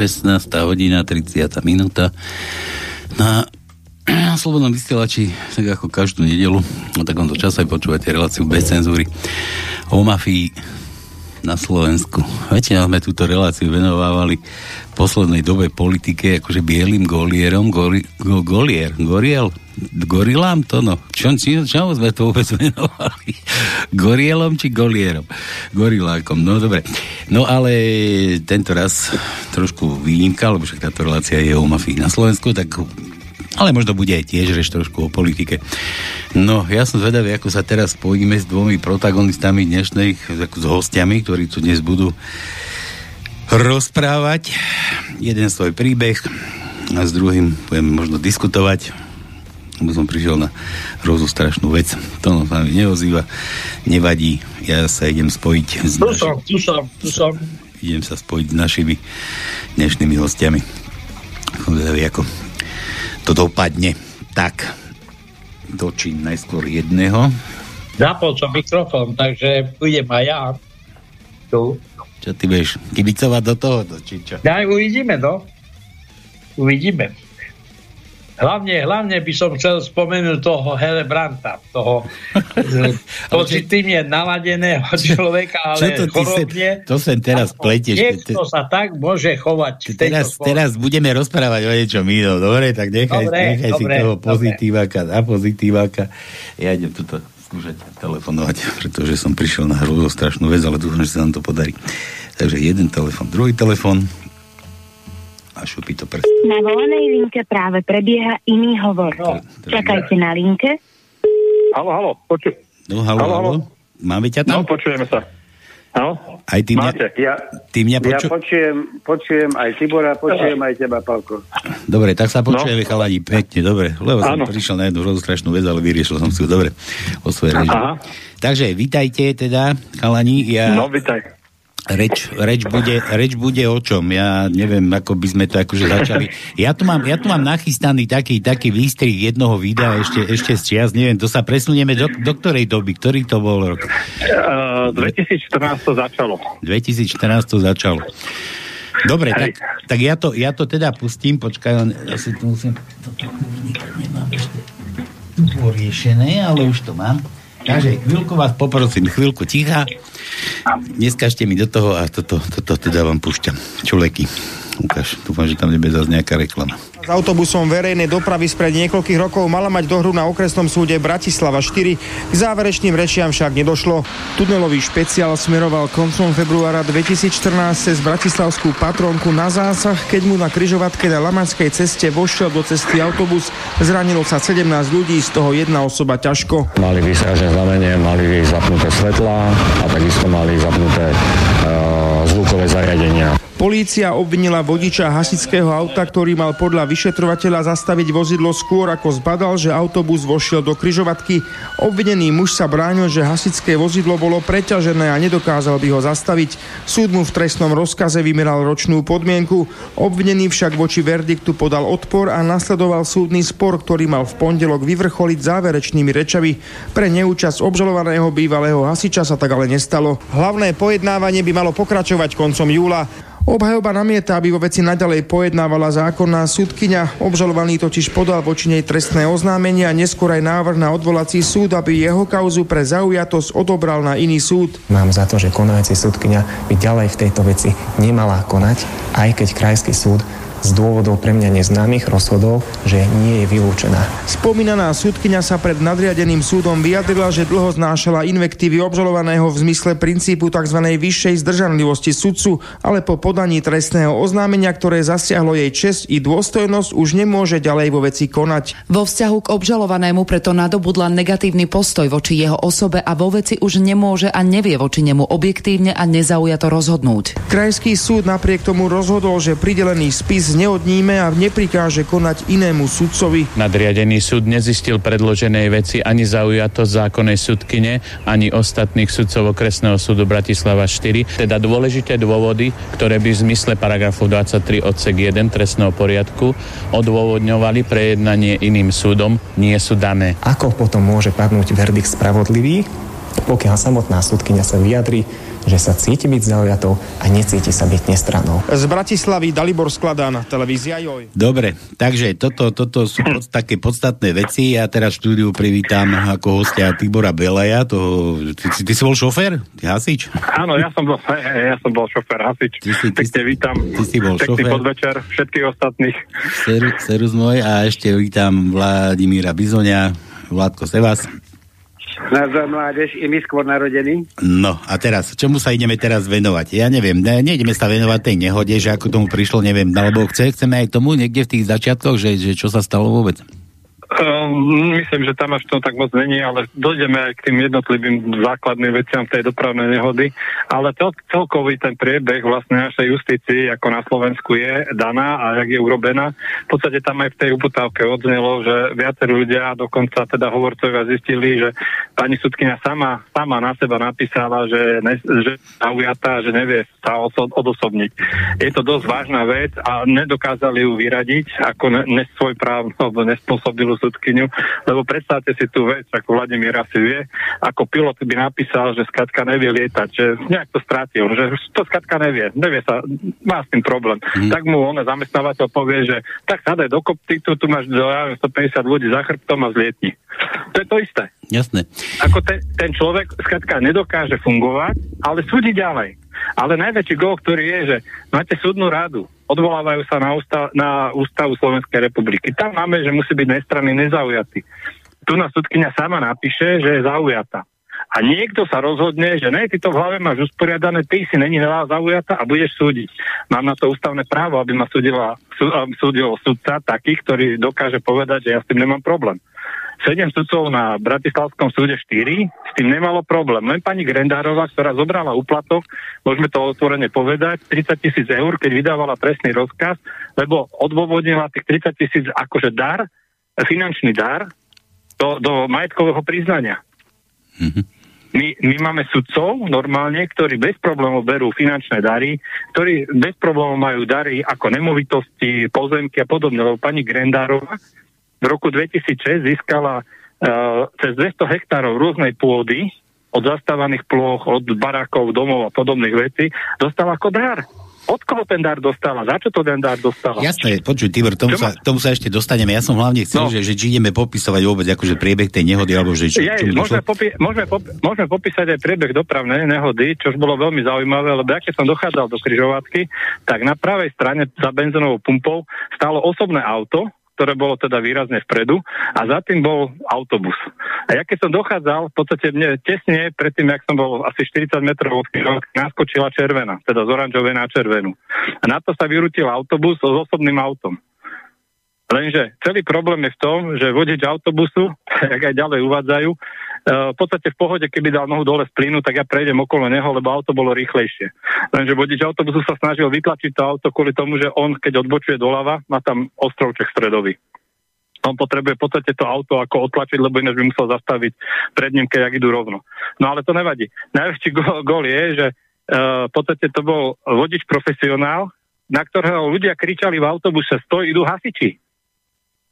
16. hodina, 30. minúta. Na Slobodnom vysielači, tak ako každú nedelu, o takomto čase počúvate reláciu bez cenzúry o mafii na Slovensku. Väčšina sme túto reláciu venovávali v poslednej dobe politike, akože bielým golierom, gori, go, golier, goriel, gorilám to no. Čo, či, čo sme to vôbec venovali? Gorielom či golierom? Gorilákom, no dobre. No ale tento raz trošku výnimka, lebo však táto relácia je o mafii na Slovensku, tak ale možno bude aj tiež reč trošku o politike. No, ja som zvedavý, ako sa teraz spojíme s dvomi protagonistami dnešných, ako s hostiami, ktorí tu dnes budú rozprávať jeden svoj príbeh a s druhým budeme možno diskutovať lebo som prišiel na hrozú strašnú vec. To sa mi neozýva, nevadí. Ja sa idem spojiť s tu naši... som, tu som, tu som. Idem sa spojiť s našimi dnešnými hostiami. Ako to dopadne. Tak, dočím najskôr jedného. Zapol som mikrofón, takže budem aj ja. Tu. Čo ty budeš kibicovať do toho, či čo? Ja, uvidíme, no. Uvidíme. Hlavne, hlavne by som chcel spomenúť toho Helebranta, toho pozitívne naladeného človeka, ale to, chorobne. Sem, to sem teraz pletieš. Niekto sa tak môže chovať. Teraz, teraz budeme rozprávať o niečom inom, dobre? Tak nechaj, dobre, nechaj dobre, si toho pozitíváka a pozitíváka. Ja idem tuto skúšať telefonovať, pretože som prišiel na hru strašnú vec, ale dúfam, že sa nám to podarí. Takže jeden telefon, druhý telefon a šupí to prst. Na volenej linke práve prebieha iný hovor. No, Čakajte na linke. Halo, halo, počuj. No, halo, halo, halo. Máme ťa tam? No, počujeme sa. No? Aj ty mňa, Máte, ja, ty mňa poču... ja počujem, počujem aj Tibora, počujem aj teba, Pavko. Dobre, tak sa počujeme, no? chalani, pekne, dobre, lebo som ano. prišiel na jednu strašnú vec, ale vyriešil som si ju, dobre, o svojej reži. Takže, vítajte teda, chalani, ja... No, vítaj reč, reč, bude, reč bude o čom. Ja neviem, ako by sme to akože začali. Ja tu mám, ja tu mám nachystaný taký, taký výstrih jednoho videa ešte, ešte z čias. Neviem, to sa presunieme do, do ktorej doby? Ktorý to bol rok? Uh, 2014 to začalo. 2014 to začalo. Dobre, tak, tak ja, to, ja to teda pustím. Počkaj, ja si tu musím... Nemám ešte poriešené, ale už to mám. Takže chvíľku vás poprosím, chvíľku ticha. Neskažte mi do toho a toto, toto teda vám púšťam. Čuleky. Ukáž, dúfam, že tam nebude zase nejaká reklama. S autobusom verejnej dopravy spred niekoľkých rokov mala mať dohru na okresnom súde Bratislava 4. K záverečným rečiam však nedošlo. Tunelový špeciál smeroval koncom februára 2014 cez Bratislavskú patronku na zásah, keď mu na kryžovatke na Lamačskej ceste vošiel do cesty autobus. Zranilo sa 17 ľudí, z toho jedna osoba ťažko. Mali vysražené znamenie, mali zapnuté svetla a takisto mali zapnuté uh, zvukové zariadenia. Polícia obvinila vodiča hasičského auta, ktorý mal podľa vyšetrovateľa zastaviť vozidlo skôr ako zbadal, že autobus vošiel do kryžovatky. Obvinený muž sa bránil, že hasičské vozidlo bolo preťažené a nedokázal by ho zastaviť. Súd mu v trestnom rozkaze vymeral ročnú podmienku. Obvinený však voči verdiktu podal odpor a nasledoval súdny spor, ktorý mal v pondelok vyvrcholiť záverečnými rečami. Pre neúčasť obžalovaného bývalého hasiča sa tak ale nestalo. Hlavné pojednávanie by malo pokračovať koncom júla. Obhajoba namieta, aby vo veci naďalej pojednávala zákonná súdkyňa. Obžalovaný totiž podal voči nej trestné oznámenie a neskôr aj návrh na odvolací súd, aby jeho kauzu pre zaujatosť odobral na iný súd. Mám za to, že konajúci súdkyňa by ďalej v tejto veci nemala konať, aj keď krajský súd z dôvodov pre mňa neznámych rozhodol, že nie je vylúčená. Spomínaná súdkyňa sa pred nadriadeným súdom vyjadrila, že dlho znášala invektívy obžalovaného v zmysle princípu tzv. vyššej zdržanlivosti sudcu, ale po podaní trestného oznámenia, ktoré zasiahlo jej česť i dôstojnosť, už nemôže ďalej vo veci konať. Vo vzťahu k obžalovanému preto nadobudla negatívny postoj voči jeho osobe a vo veci už nemôže a nevie voči nemu objektívne a nezaujato rozhodnúť. Krajský súd napriek tomu rozhodol, že pridelený spis neodníme a neprikáže konať inému sudcovi. Nadriadený súd nezistil predloženej veci ani zaujatosť zákonnej súdkyne, ani ostatných sudcov okresného súdu Bratislava 4, teda dôležité dôvody, ktoré by v zmysle paragrafu 23 odsek 1 trestného poriadku odôvodňovali prejednanie iným súdom, nie sú dané. Ako potom môže padnúť verdikt spravodlivý, pokiaľ samotná súdkynia sa vyjadri, že sa cíti byť zaujatou a necíti sa byť nestranou. Z Bratislavy Dalibor Skladán, televízia Joj. Dobre, takže toto, toto sú pod, také podstatné veci. Ja teraz štúdiu privítam ako hostia Tibora Belaja. To, ty, ty, ty si bol šofér? Ty hasič? Áno, ja som bol, ja som bol šofér, hasič. Ty si, ty, Pekne vítam. Ty si bol Pekný šofér. podvečer všetkých ostatných. Ser, serus môj a ešte vítam Vladimíra Bizonia, Vládko Sevas. Nazdar mládež, i my skôr narodení. No a teraz, čomu sa ideme teraz venovať? Ja neviem, ne, nejdeme sa venovať tej nehode, že ako tomu prišlo, neviem, alebo chce, chceme aj tomu niekde v tých začiatkoch, že, že čo sa stalo vôbec? Um, myslím, že tam až to tak moc není, ale dojdeme aj k tým jednotlivým základným veciam tej dopravnej nehody. Ale to, celkový ten priebeh vlastne našej justícii, ako na Slovensku je daná a jak je urobená, v podstate tam aj v tej uputávke odznelo, že viacerí ľudia, dokonca teda hovorcovia zistili, že pani sudkynia sama, sama na seba napísala, že, ne, že zaujatá, že nevie sa oso- odosobniť. Je to dosť vážna vec a nedokázali ju vyradiť ako ne, nesvoj práv, alebo nespôsobilú sudkyňu, lebo predstavte si tú vec, ako Vladimír asi vie, ako pilot by napísal, že skatka nevie lietať, že nejak to strátil, že to skatka nevie, nevie sa, má s tým problém. Mm. Tak mu on zamestnávateľ povie, že tak sadaj do koptitu, tu máš do, ja, 150 ľudí za chrbtom a zlietni. To je to isté. Jasné. Ako ten, ten človek skatka nedokáže fungovať, ale súdi ďalej. Ale najväčší gol, ktorý je, že máte súdnu radu, odvolávajú sa na, ústav, na ústavu Slovenskej republiky. Tam máme, že musí byť nestranný nezaujatý. Tu na súdkynia sama napíše, že je zaujatá. A niekto sa rozhodne, že ne, ty to v hlave máš usporiadané, ty si není zaujatá a budeš súdiť. Mám na to ústavné právo, aby ma súdila, sú, súdil sudca taký, ktorý dokáže povedať, že ja s tým nemám problém. Sedem sudcov na Bratislavskom súde 4, s tým nemalo problém. Len pani Grendárová, ktorá zobrala úplatok, môžeme to otvorene povedať, 30 tisíc eur, keď vydávala trestný rozkaz, lebo odôvodnila tých 30 tisíc akože dar, finančný dar, do, do majetkového priznania. Mm-hmm. My, my máme sudcov normálne, ktorí bez problémov berú finančné dary, ktorí bez problémov majú dary ako nemovitosti, pozemky a podobne, lebo pani Grendárová v roku 2006 získala uh, cez 200 hektárov rôznej pôdy od zastávaných ploch, od barákov, domov a podobných vecí, dostala ako dar. Od koho ten dar dostala? Za čo to ten dar dostala? Jasné, počuj, Tibor, tomu sa, tomu sa ešte dostaneme. Ja som hlavne chcel, no. že, že či ideme popisovať vôbec akože priebeh tej nehody, alebo že čo, ja, čo môžeme, popi- môžeme, popi- môžeme popísať aj priebeh dopravnej nehody, čo bolo veľmi zaujímavé, lebo keď som dochádzal do križovatky, tak na pravej strane za benzínovou pumpou stálo osobné auto, ktoré bolo teda výrazne vpredu a za tým bol autobus. A ja keď som dochádzal, v podstate mne tesne predtým, jak som bol asi 40 metrov od križovatky, naskočila červená, teda z oranžovej na červenú. A na to sa vyrútil autobus s osobným autom. Lenže celý problém je v tom, že vodič autobusu, jak aj ďalej uvádzajú, v podstate v pohode, keby dal nohu dole z plynu, tak ja prejdem okolo neho, lebo auto bolo rýchlejšie. Lenže vodič autobusu sa snažil vytlačiť to auto kvôli tomu, že on, keď odbočuje doľava, má tam ostrovček stredový. On potrebuje v podstate to auto ako otlačiť, lebo ináč by musel zastaviť pred ním, keď idú rovno. No ale to nevadí. Najväčší gól, gól je, že uh, podstate to bol vodič profesionál, na ktorého ľudia kričali v autobuse, stoj, idú hasiči.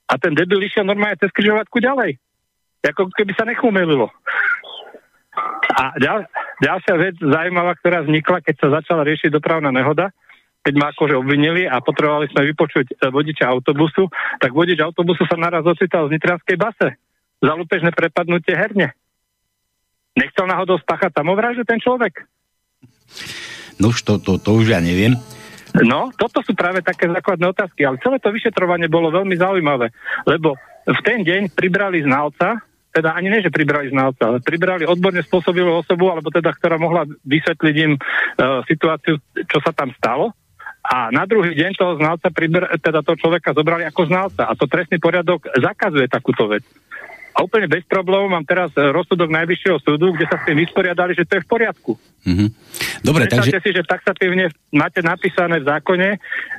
A ten debil išiel normálne cez križovatku ďalej. Ako keby sa nechumelilo. A ďal, ďalšia vec zaujímavá, ktorá vznikla, keď sa začala riešiť dopravná nehoda, keď ma akože obvinili a potrebovali sme vypočuť vodiča autobusu, tak vodič autobusu sa naraz ocital z nitranskej base za lúpežné prepadnutie herne. Nechcel náhodou spáchať samovraždu ten človek? No to, to, to už ja neviem. No, toto sú práve také základné otázky, ale celé to vyšetrovanie bolo veľmi zaujímavé, lebo v ten deň pribrali znalca, teda ani nie, že pribrali znalca, ale pribrali odborne spôsobilú osobu, alebo teda, ktorá mohla vysvetliť im uh, situáciu, čo sa tam stalo. A na druhý deň toho znalca, pribr- teda toho človeka zobrali ako znalca. A to trestný poriadok zakazuje takúto vec. A úplne bez problémov mám teraz rozsudok Najvyššieho súdu, kde sa s tým vysporiadali, že to je v poriadku. Mm-hmm. Dobre, Predstavte takže... si, že taxatívne máte napísané v zákone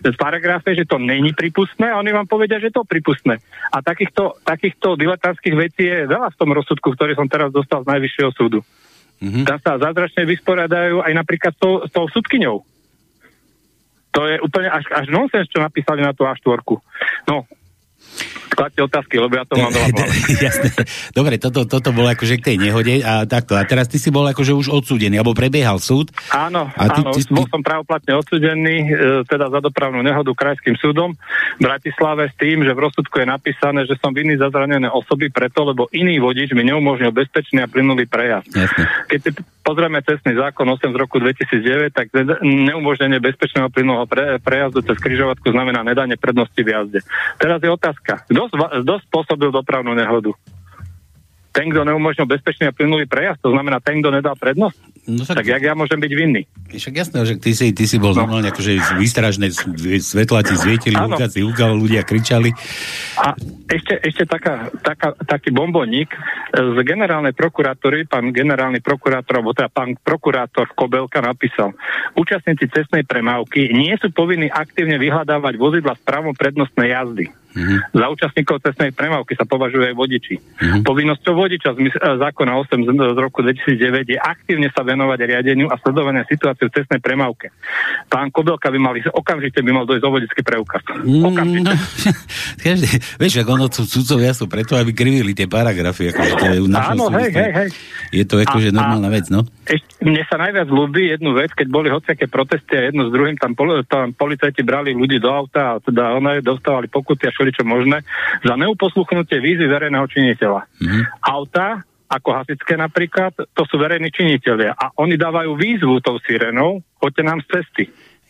v paragrafe, že to není pripustné a oni vám povedia, že to je pripustné. A takýchto, takýchto diletantských vecí je veľa v tom rozsudku, ktorý som teraz dostal z Najvyššieho súdu. Mm-hmm. Tam sa zázračne vysporiadajú aj napríklad s tou, s tou sudkyňou. To je úplne až, až nonsens, čo napísali na tú A4. No, Kladte otázky, lebo ja to mám veľa Jasné. Dobre, toto, toto bolo akože k tej nehode a takto. A teraz ty si bol akože už odsúdený, alebo prebiehal súd. Áno, a ty, áno, ty, ty... bol som pravoplatne odsúdený, e, teda za dopravnú nehodu krajským súdom v Bratislave s tým, že v rozsudku je napísané, že som vinný za zranené osoby preto, lebo iný vodič mi neumožnil bezpečný a plynulý prejazd. Jasné. Keď si pozrieme cestný zákon 8 z roku 2009, tak neumožnenie bezpečného plynulého pre, prejazdu cez križovatku znamená nedanie prednosti v jazde. Teraz je otázka, kto, kto spôsobil dopravnú nehodu? ten, kto neumožnil bezpečný a plynulý prejazd, to znamená ten, kto nedal prednosť? No, tak... tak jak ja môžem byť vinný? Však jasné, že ty si, ty si bol no. normálne akože výstražné svetla ti zvietili, ukáci, ukal, ľudia kričali. A ešte, ešte taká, taká, taký bomboník z generálnej prokuratúry, pán generálny prokurátor, alebo teda pán prokurátor Kobelka napísal, účastníci cestnej premávky nie sú povinní aktívne vyhľadávať vozidla s právom prednostnej jazdy. Mm-hmm. Za účastníkov cestnej premávky sa považujú aj vodiči. Mm-hmm. Povinnosťou vodiča z e, zákona 8 z, z roku 2009 je aktívne sa venovať riadeniu a sledovania situácie v cestnej premávke. Pán Kobelka by mal ísť, okamžite by mal dojsť o vodický preukaz. Mm, okamžite. No, každý, vieš, ako ono sudcovia sú preto, aby krivili tie paragrafy. Akože to je Áno, hej, hej, hej. Je to akože normálna vec, no? Ešte, mne sa najviac ľúbi jednu vec, keď boli hociaké protesty a jedno s druhým, tam, tam policajti brali ľudí do auta a teda oni dostávali pokuty a čo možné za neuposluchnutie výzvy verejného činiteľa. Mm-hmm. Auta, ako hasičské napríklad, to sú verejní činiteľia a oni dávajú výzvu tou sirenou, poďte nám z cesty.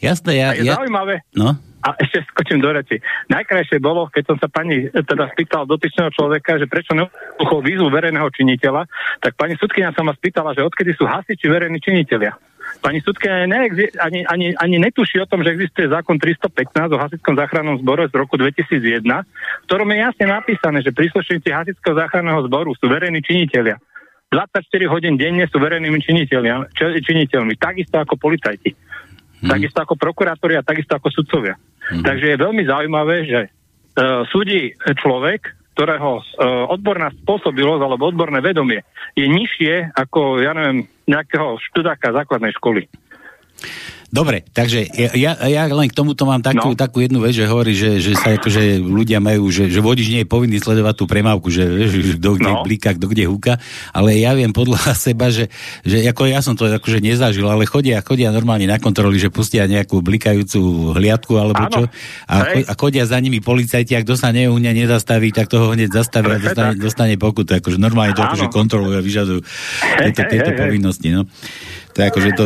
Jasné, ja... A je ja... zaujímavé. No? A ešte skočím do reči. Najkrajšie bolo, keď som sa pani teda spýtal dotyčného človeka, že prečo neuposlúchol výzvu verejného činiteľa, tak pani sudkynia sa ma spýtala, že odkedy sú hasiči verejní činiteľia. Pani Sudka ani, ani, ani netuší o tom, že existuje zákon 315 o hasickom záchrannom zbore z roku 2001, v ktorom je jasne napísané, že príslušníci hasického záchranného zboru sú verejní činiteľia. 24 hodín denne sú verejnými činiteľmi, takisto ako policajti, hmm. takisto ako prokurátori a takisto ako sudcovia. Hmm. Takže je veľmi zaujímavé, že uh, súdi človek, ktorého uh, odborná spôsobilosť alebo odborné vedomie je nižšie ako, ja neviem, nejakého študáka základnej školy. Dobre, takže ja, ja len k tomuto mám takú, no. takú jednu vec, že hovorí, že, že sa akože ľudia majú, že, že vodič nie je povinný sledovať tú premávku, že, že kto kde no. blíka, kto kde húka, ale ja viem podľa seba, že, že ako ja som to akože nezažil, ale chodia, chodia normálne na kontroly, že pustia nejakú blikajúcu hliadku alebo Áno. čo a, a chodia za nimi policajti, ak kto sa neúňa, nezastaví, tak toho hneď zastavia a dostane, dostane pokutu, akože normálne to akože kontrolujú a vyžadujú tieto, tieto povinnosti, no. To akože to...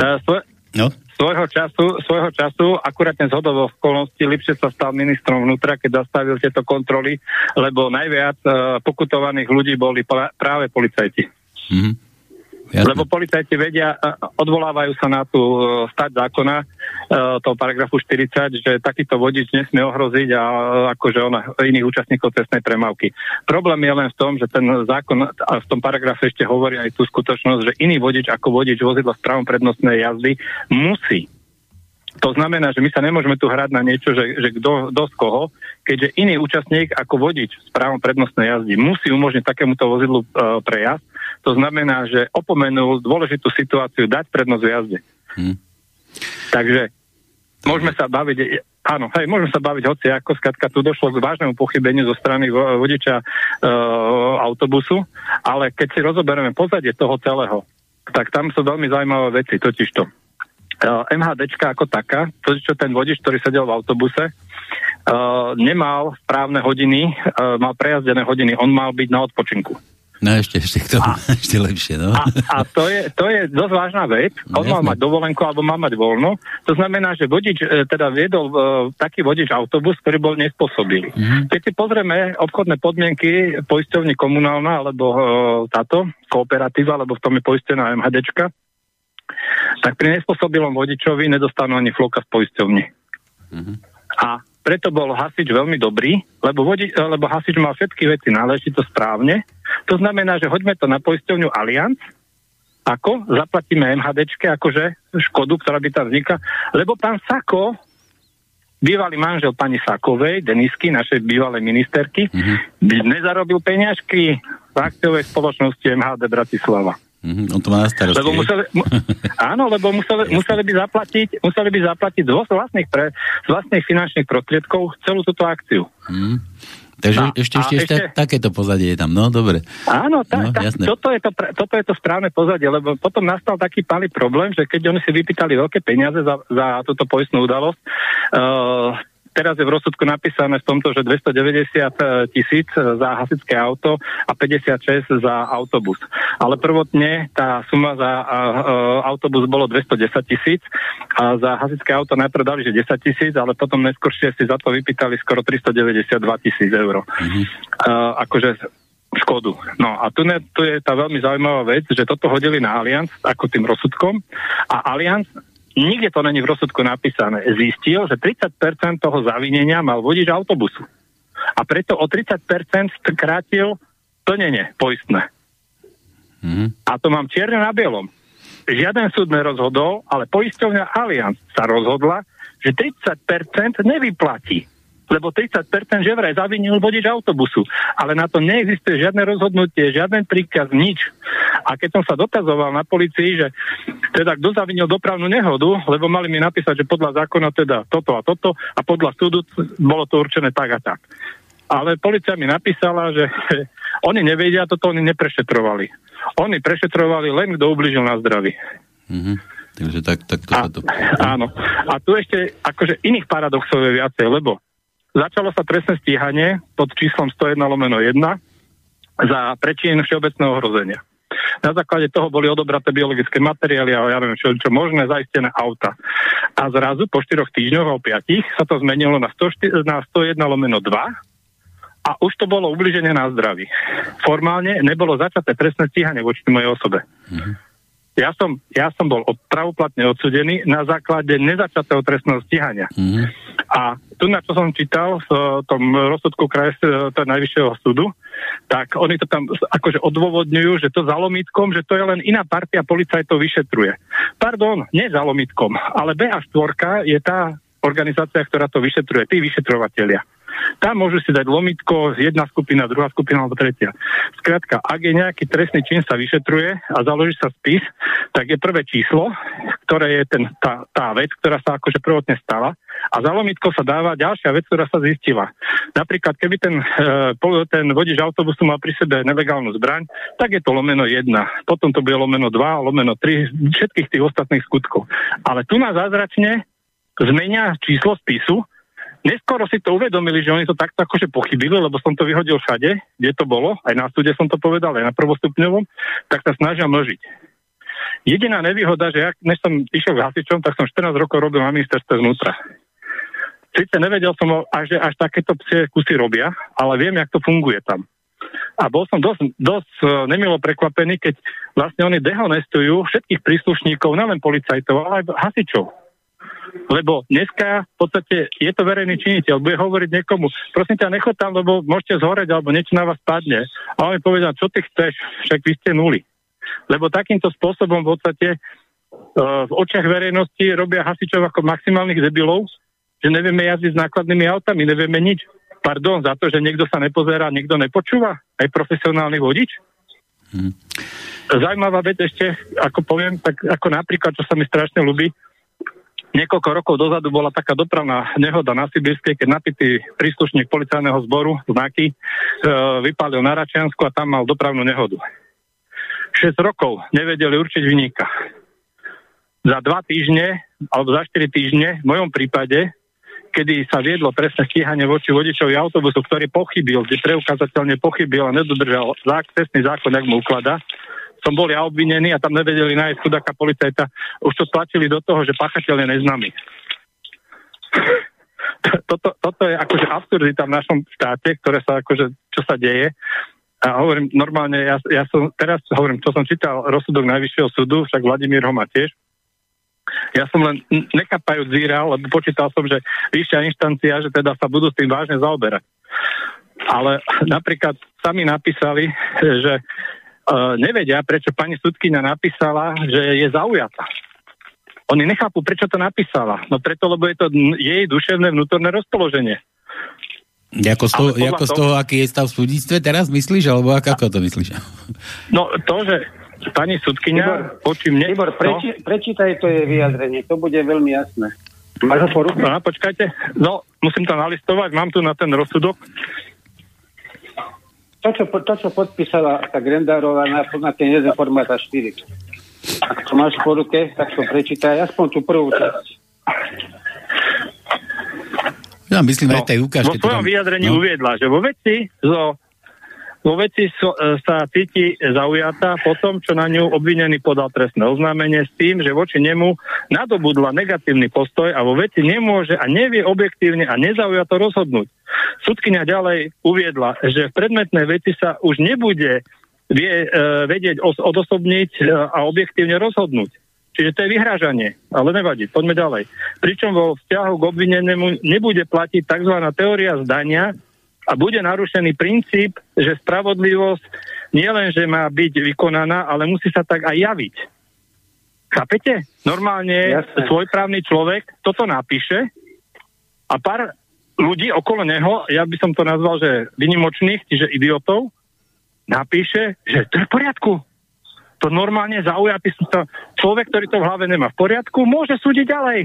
No? Svojho času, svojho času akurát ten zhodov okolností Lipšec sa stal ministrom vnútra, keď zastavil tieto kontroly, lebo najviac uh, pokutovaných ľudí boli práve policajti. Mm-hmm. Jasne. Lebo policajti vedia, odvolávajú sa na tú e, stať zákona, e, toho paragrafu 40, že takýto vodič nesmie ohroziť a akože ona, iných účastníkov cestnej premávky. Problém je len v tom, že ten zákon a v tom paragrafe ešte hovorí aj tú skutočnosť, že iný vodič ako vodič vozidla s právom prednostnej jazdy musí to znamená, že my sa nemôžeme tu hrať na niečo, že, že kto z koho, keďže iný účastník ako vodič s právom prednostnej jazdy musí umožniť takémuto vozidlu e, prejazd, to znamená, že opomenul dôležitú situáciu dať prednosť v jazde. Hmm. Takže môžeme sa baviť, áno, hej, môžeme sa baviť hoci ako, skratka, tu došlo k vážnemu pochybeniu zo strany vodiča e, autobusu, ale keď si rozoberieme pozadie toho celého, tak tam sú veľmi zaujímavé veci, totižto. E, MHDčka ako taká, to, čo ten vodič, ktorý sedel v autobuse, Uh, nemal správne hodiny, uh, mal prejazdené hodiny, on mal byť na odpočinku. No ešte, ešte k tomu, a, ešte lepšie, no. A, a to, je, to je dosť vážna vec. On no, mal mať dovolenku alebo mal mať voľno. To znamená, že vodič, e, teda viedol uh, taký vodič autobus, ktorý bol nespôsobilý. Mm-hmm. Keď si pozrieme obchodné podmienky poisťovní komunálna alebo uh, táto kooperatíva, alebo v tom je poistená MHDčka, tak pri nespôsobilom vodičovi nedostanú ani floka z poisťovne. Mm-hmm. A preto bol hasič veľmi dobrý, lebo, vodi, lebo hasič mal všetky veci náležito správne. To znamená, že hoďme to na poisťovňu Allianz, ako zaplatíme MHDčke, akože škodu, ktorá by tam vznikla, lebo pán Sako, bývalý manžel pani Sakovej, Denisky, našej bývalej ministerky, mm-hmm. nezarobil peňažky v akciovej spoločnosti MHD Bratislava. Mm-hmm, on to má na starosti. Lebo museli, mu, áno, lebo museli, museli, by zaplatiť, museli by zaplatiť z vlastných, pre, z vlastných finančných prostriedkov celú túto akciu. Mm. Takže No, ešte, ešte, ešte, ešte- takéto pozadie je tam, no dobre. Áno, tá, No, tá, jasné. toto, je to, toto je to správne pozadie, lebo potom nastal taký malý problém, že keď oni si vypýtali veľké peniaze za, za túto poistnú udalosť, uh, teraz je v rozsudku napísané v tomto, že 290 tisíc za hasičské auto a 56 za autobus. Ale prvotne tá suma za uh, autobus bolo 210 tisíc a za hasičské auto najprv dali, že 10 tisíc, ale potom neskôršie si za to vypýtali skoro 392 tisíc eur. Uh, akože škodu. No a tu, ne, tu je tá veľmi zaujímavá vec, že toto hodili na Allianz ako tým rozsudkom a Allianz nikde to není v rozsudku napísané. Zistil, že 30% toho zavinenia mal vodič autobusu. A preto o 30% krátil plnenie poistné. Mhm. A to mám čierne na bielom. Žiaden súd nerozhodol, ale poisťovňa Allianz sa rozhodla, že 30% nevyplatí. Lebo 30% že vraj zavinil vodič autobusu. Ale na to neexistuje žiadne rozhodnutie, žiaden príkaz, nič. A keď som sa dotazoval na policii, že teda kto zavinil dopravnú nehodu, lebo mali mi napísať, že podľa zákona teda toto a toto a podľa súdu bolo to určené tak a tak. Ale policia mi napísala, že oni nevedia, toto oni neprešetrovali. Oni prešetrovali len, kto ubližil na zdraví. Mhm. Takže tak, tak to sa to... Áno. A tu ešte akože iných paradoxov je viacej, lebo začalo sa trestné stíhanie pod číslom 101 lomeno 1 za prečin všeobecného ohrozenia. Na základe toho boli odobraté biologické materiály a ja neviem čo, čo možné, zaistené auta. A zrazu po 4 týždňoch a o 5 sa to zmenilo na, 104, na 101 lomeno 2 a už to bolo ubliženie na zdraví. Formálne nebolo začaté trestné stíhanie voči mojej osobe. Ja som, ja som bol od, pravoplatne odsudený na základe nezačatého trestného stíhania. Mhm. A tu, na čo som čítal v eh, tom rozsudku kraje eh, najvyššieho súdu, tak oni to tam akože odôvodňujú, že to za lomítkom, že to je len iná partia policajtov vyšetruje. Pardon, nie za lomítkom, ale BA4 je tá organizácia, ktorá to vyšetruje, tí vyšetrovatelia. Tam môžu si dať lomitko, jedna skupina, druhá skupina alebo tretia. Skrátka, ak je nejaký trestný čin sa vyšetruje a založí sa spis, tak je prvé číslo, ktoré je ten, tá, tá vec, ktorá sa akože prvotne stala a za lomitko sa dáva ďalšia vec, ktorá sa zistila. Napríklad, keby ten, e, ten vodič autobusu mal pri sebe nelegálnu zbraň, tak je to lomeno 1, potom to bude lomeno 2, lomeno 3, všetkých tých ostatných skutkov. Ale tu nás zázračne zmenia číslo spisu, Neskoro si to uvedomili, že oni to takto akože pochybili, lebo som to vyhodil všade, kde to bolo, aj na súde som to povedal, aj na prvostupňovom, tak sa snažia mlžiť. Jediná nevýhoda, že ja, než som išiel k hasičom, tak som 14 rokov robil na ministerstve vnútra. Sice nevedel som, až, že až takéto psie kusy robia, ale viem, jak to funguje tam. A bol som dosť, dosť e, nemilo prekvapený, keď vlastne oni dehonestujú všetkých príslušníkov, nielen policajtov, ale aj hasičov. Lebo dneska v podstate je to verejný činiteľ, bude hovoriť niekomu, prosím ťa, nechod tam, lebo môžete zhoreť, alebo niečo na vás padne. A on mi povedal, čo ty chceš, však vy ste nuli. Lebo takýmto spôsobom v podstate uh, v očiach verejnosti robia hasičov ako maximálnych debilov, že nevieme jazdiť s nákladnými autami, nevieme nič. Pardon, za to, že niekto sa nepozerá, niekto nepočúva, aj profesionálny vodič. Hmm. Zajímavá vec ešte, ako poviem, tak ako napríklad, čo sa mi strašne ľúbi, Niekoľko rokov dozadu bola taká dopravná nehoda na Sibirskej, keď napitý príslušník policajného zboru znaky e, vypálil na Račiansku a tam mal dopravnú nehodu. 6 rokov nevedeli určiť vyníka. Za dva týždne, alebo za 4 týždne, v mojom prípade, kedy sa viedlo trestné stíhanie voči vodičovi autobusu, ktorý pochybil, kde preukázateľne pochybil a nedodržal cestný zákon, jak mu ukladá, som bol ja obvinený a tam nevedeli nájsť chudáka policajta. Už to stlačili do toho, že páchateľ je neznámy. toto, toto je akože absurdita v našom štáte, ktoré sa akože, čo sa deje. A hovorím, normálne, ja, ja som, teraz hovorím, čo som čítal rozsudok Najvyššieho súdu, však Vladimír ho má tiež. Ja som len nekapajúc zíral, lebo počítal som, že vyššia inštancia, že teda sa budú s tým vážne zaoberať. Ale napríklad sami napísali, že uh, nevedia, prečo pani sudkynia napísala, že je zaujatá. Oni nechápu, prečo to napísala. No preto, lebo je to jej duševné vnútorné rozpoloženie. Ako z, toho, ako z toho, aký je stav v súdnictve teraz myslíš, alebo ako, ako to myslíš? No to, že pani sudkynia voči mne... Tibor, preči, no? prečítaj to je vyjadrenie, to bude veľmi jasné. Máš ho po ruke? No, počkajte, no, musím to nalistovať, mám tu na ten rozsudok. To, čo, to, čo podpísala tá Grendárová na, na ten jeden formát a 4. Ak to máš po ruke, tak to prečítaj, aspoň tú prvú časť. Ja myslím, No, aj tej ukážke. vo svojom vyjadrení no. uviedla, že vo veci zo vo veci so, e, sa cíti zaujatá po tom, čo na ňu obvinený podal trestné oznámenie s tým, že voči nemu nadobudla negatívny postoj a vo veci nemôže a nevie objektívne a nezaujato rozhodnúť. Sudkynia ďalej uviedla, že v predmetnej veci sa už nebude vie, e, vedieť os- odosobniť e, a objektívne rozhodnúť. Čiže to je vyhrážanie, ale nevadí, poďme ďalej. Pričom vo vzťahu k obvinenému nebude platiť tzv. teória zdania a bude narušený princíp, že spravodlivosť nielen, že má byť vykonaná, ale musí sa tak aj javiť. Chápete? Normálne Jasné. svojprávny človek toto napíše a pár ľudí okolo neho, ja by som to nazval, že vynimočných, čiže idiotov, napíše, že to je v poriadku. To normálne zaujatý človek, ktorý to v hlave nemá v poriadku, môže súdiť ďalej.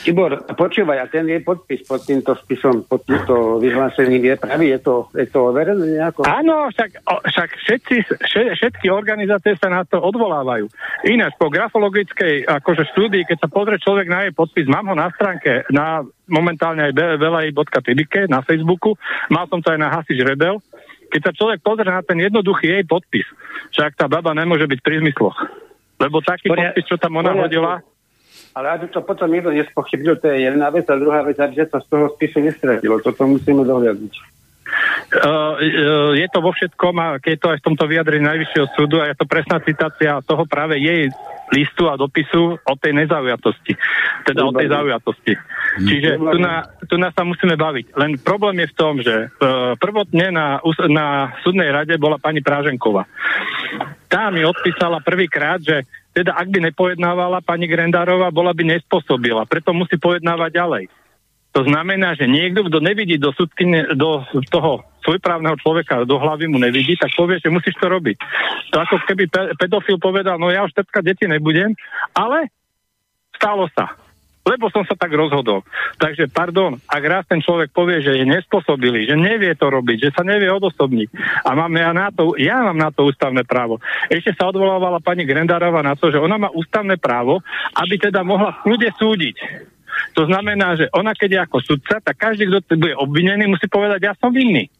Tibor, počúvaj, a ten je podpis pod týmto spisom, pod týmto vyhlásením je pravý, je to, je to overené nejako? Áno, však, o, však všetci, še, všetky organizácie sa na to odvolávajú. Ináč, po grafologickej akože štúdii, keď sa pozrie človek na jej podpis, mám ho na stránke, na momentálne aj velej.tibike na Facebooku, mal som to aj na Hasič Rebel, keď sa človek pozrie na ten jednoduchý jej podpis, však tá baba nemôže byť pri zmysloch. Lebo taký Poria- podpis, čo tam ona hodila, Ale aby to potom niekto nespochybnil, to je jedna vec, a druhá vec, aby sa z toho spisu nestratilo. Toto musíme dohľadniť. Uh, je to vo všetkom a keď to aj v tomto vyjadrení Najvyššieho súdu a je to presná citácia toho práve jej listu a dopisu o tej nezaujatosti. Teda o tej zaujatosti. Čiže tu na, tu nás sa musíme baviť. Len problém je v tom, že uh, prvotne na, na súdnej rade bola pani Práženková. Tá mi odpísala prvýkrát, že teda ak by nepojednávala pani Grendárová, bola by nespôsobila. Preto musí pojednávať ďalej. To znamená, že niekto, kto nevidí do, súdkyne, do toho svojprávneho človeka, do hlavy mu nevidí, tak povie, že musíš to robiť. To ako keby pe- pedofil povedal, no ja už teďka deti nebudem, ale stalo sa. Lebo som sa tak rozhodol. Takže, pardon, ak raz ten človek povie, že je nespôsobilý, že nevie to robiť, že sa nevie odosobniť a mám ja na to, ja mám na to ústavné právo. Ešte sa odvolávala pani Grendárova na to, že ona má ústavné právo, aby teda mohla v kľude súdiť. To znamená, že ona keď je ako sudca, tak každý, kto bude obvinený, musí povedať, ja som vinný.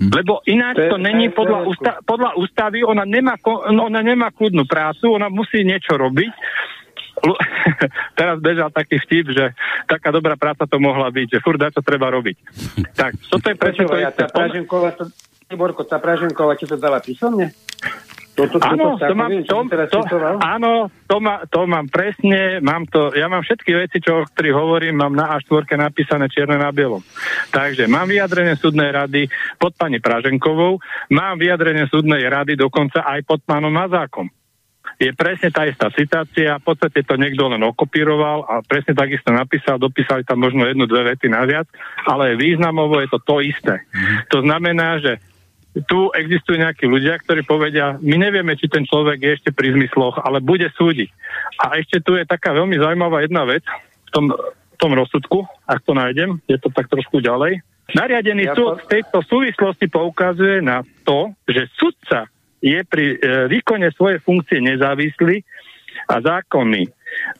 Lebo ináč To není podľa, ústa, podľa ústavy, ona nemá, ko- ona nemá kľudnú prácu, ona musí niečo robiť. Teraz bežal taký vtip, že taká dobrá práca to mohla byť, že furt čo treba robiť. Tak, je presne to Počúvaj, a isté. tá Praženková, to, Tiborko, tá Praženková ti to dala písomne? Toto, Áno, to mám, viem, čo to, si teraz to, citoval? áno, to, má, to mám presne, mám to, ja mám všetky veci, čo, o ktorých hovorím, mám na A4 napísané čierne na bielom. Takže mám vyjadrenie súdnej rady pod pani Praženkovou, mám vyjadrenie súdnej rady dokonca aj pod pánom Mazákom. Je presne tá istá citácia, v podstate to niekto len okopíroval a presne takisto napísal, dopísali tam možno jednu, dve vety naviac, ale významovo je to to isté. To znamená, že tu existujú nejakí ľudia, ktorí povedia, my nevieme, či ten človek je ešte pri zmysloch, ale bude súdiť. A ešte tu je taká veľmi zaujímavá jedna vec v tom, v tom rozsudku, ak to nájdem, je to tak trošku ďalej. Nariadený Ja súd to- v tejto súvislosti poukazuje na to, že sudca je pri e, výkone svojej funkcie nezávislý a zákonný.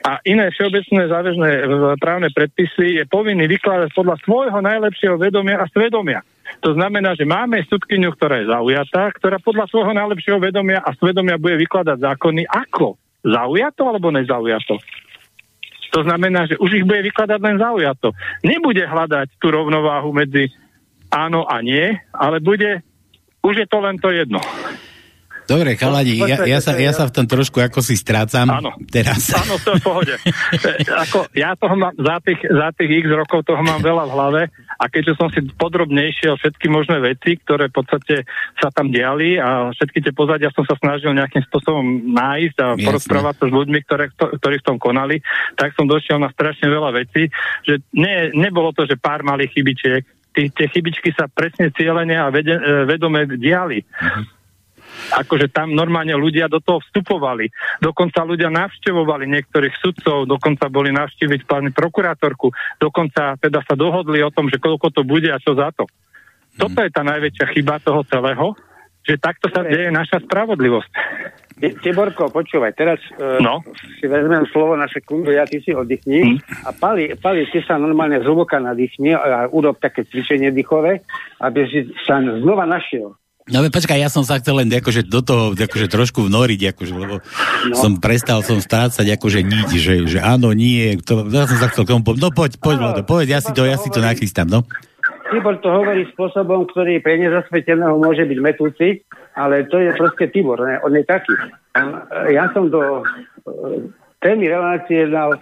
A iné všeobecné záväzné e, právne predpisy je povinný vykladať podľa svojho najlepšieho vedomia a svedomia. To znamená, že máme sudkyňu, ktorá je zaujatá, ktorá podľa svojho najlepšieho vedomia a svedomia bude vykladať zákony ako? Zaujato alebo nezaujato? To znamená, že už ich bude vykladať len zaujato. Nebude hľadať tú rovnováhu medzi áno a nie, ale bude, už je to len to jedno. Dobre, chalani, v ja, ja, sa, ja sa v tom trošku ako si strácam Áno. teraz. Áno, to je v pohode. Ako, ja toho mám, za tých, za tých x rokov toho mám veľa v hlave a keďže som si podrobnejšie o všetky možné veci, ktoré v podstate sa tam diali a všetky tie pozadia som sa snažil nejakým spôsobom nájsť a Jasné. porozprávať sa s ľuďmi, ktoré, kto- ktorí v tom konali, tak som došiel na strašne veľa vecí, že ne, nebolo to, že pár malých chybičiek, tie chybičky sa presne cieľene a vede, e, vedome diali akože tam normálne ľudia do toho vstupovali. Dokonca ľudia navštevovali niektorých sudcov, dokonca boli navštíviť pani prokurátorku, dokonca teda sa dohodli o tom, že koľko to bude a čo za to. toto je tá najväčšia chyba toho celého, že takto sa deje naša spravodlivosť. Tiborko, počúvaj, teraz uh, no. si vezmem slovo na sekundu, ja ty si oddychni hmm. a Pali, Pali, ty sa normálne zhlboka nadýchni a urob také cvičenie dýchové, aby si sa znova našiel. No počkaj, ja som sa chcel len akože do toho akože trošku vnoriť, akože, lebo no. som prestal som strácať akože niť, že, že áno, nie, to, ja som sa chcel komu povedať, no poď, poď, no, poď, ja si to, ja si to nachystám, no. Tibor to hovorí spôsobom, ktorý pre nezasveteného môže byť metúci, ale to je proste Tibor, ne? on je taký. Ja som do e, témy relácie dal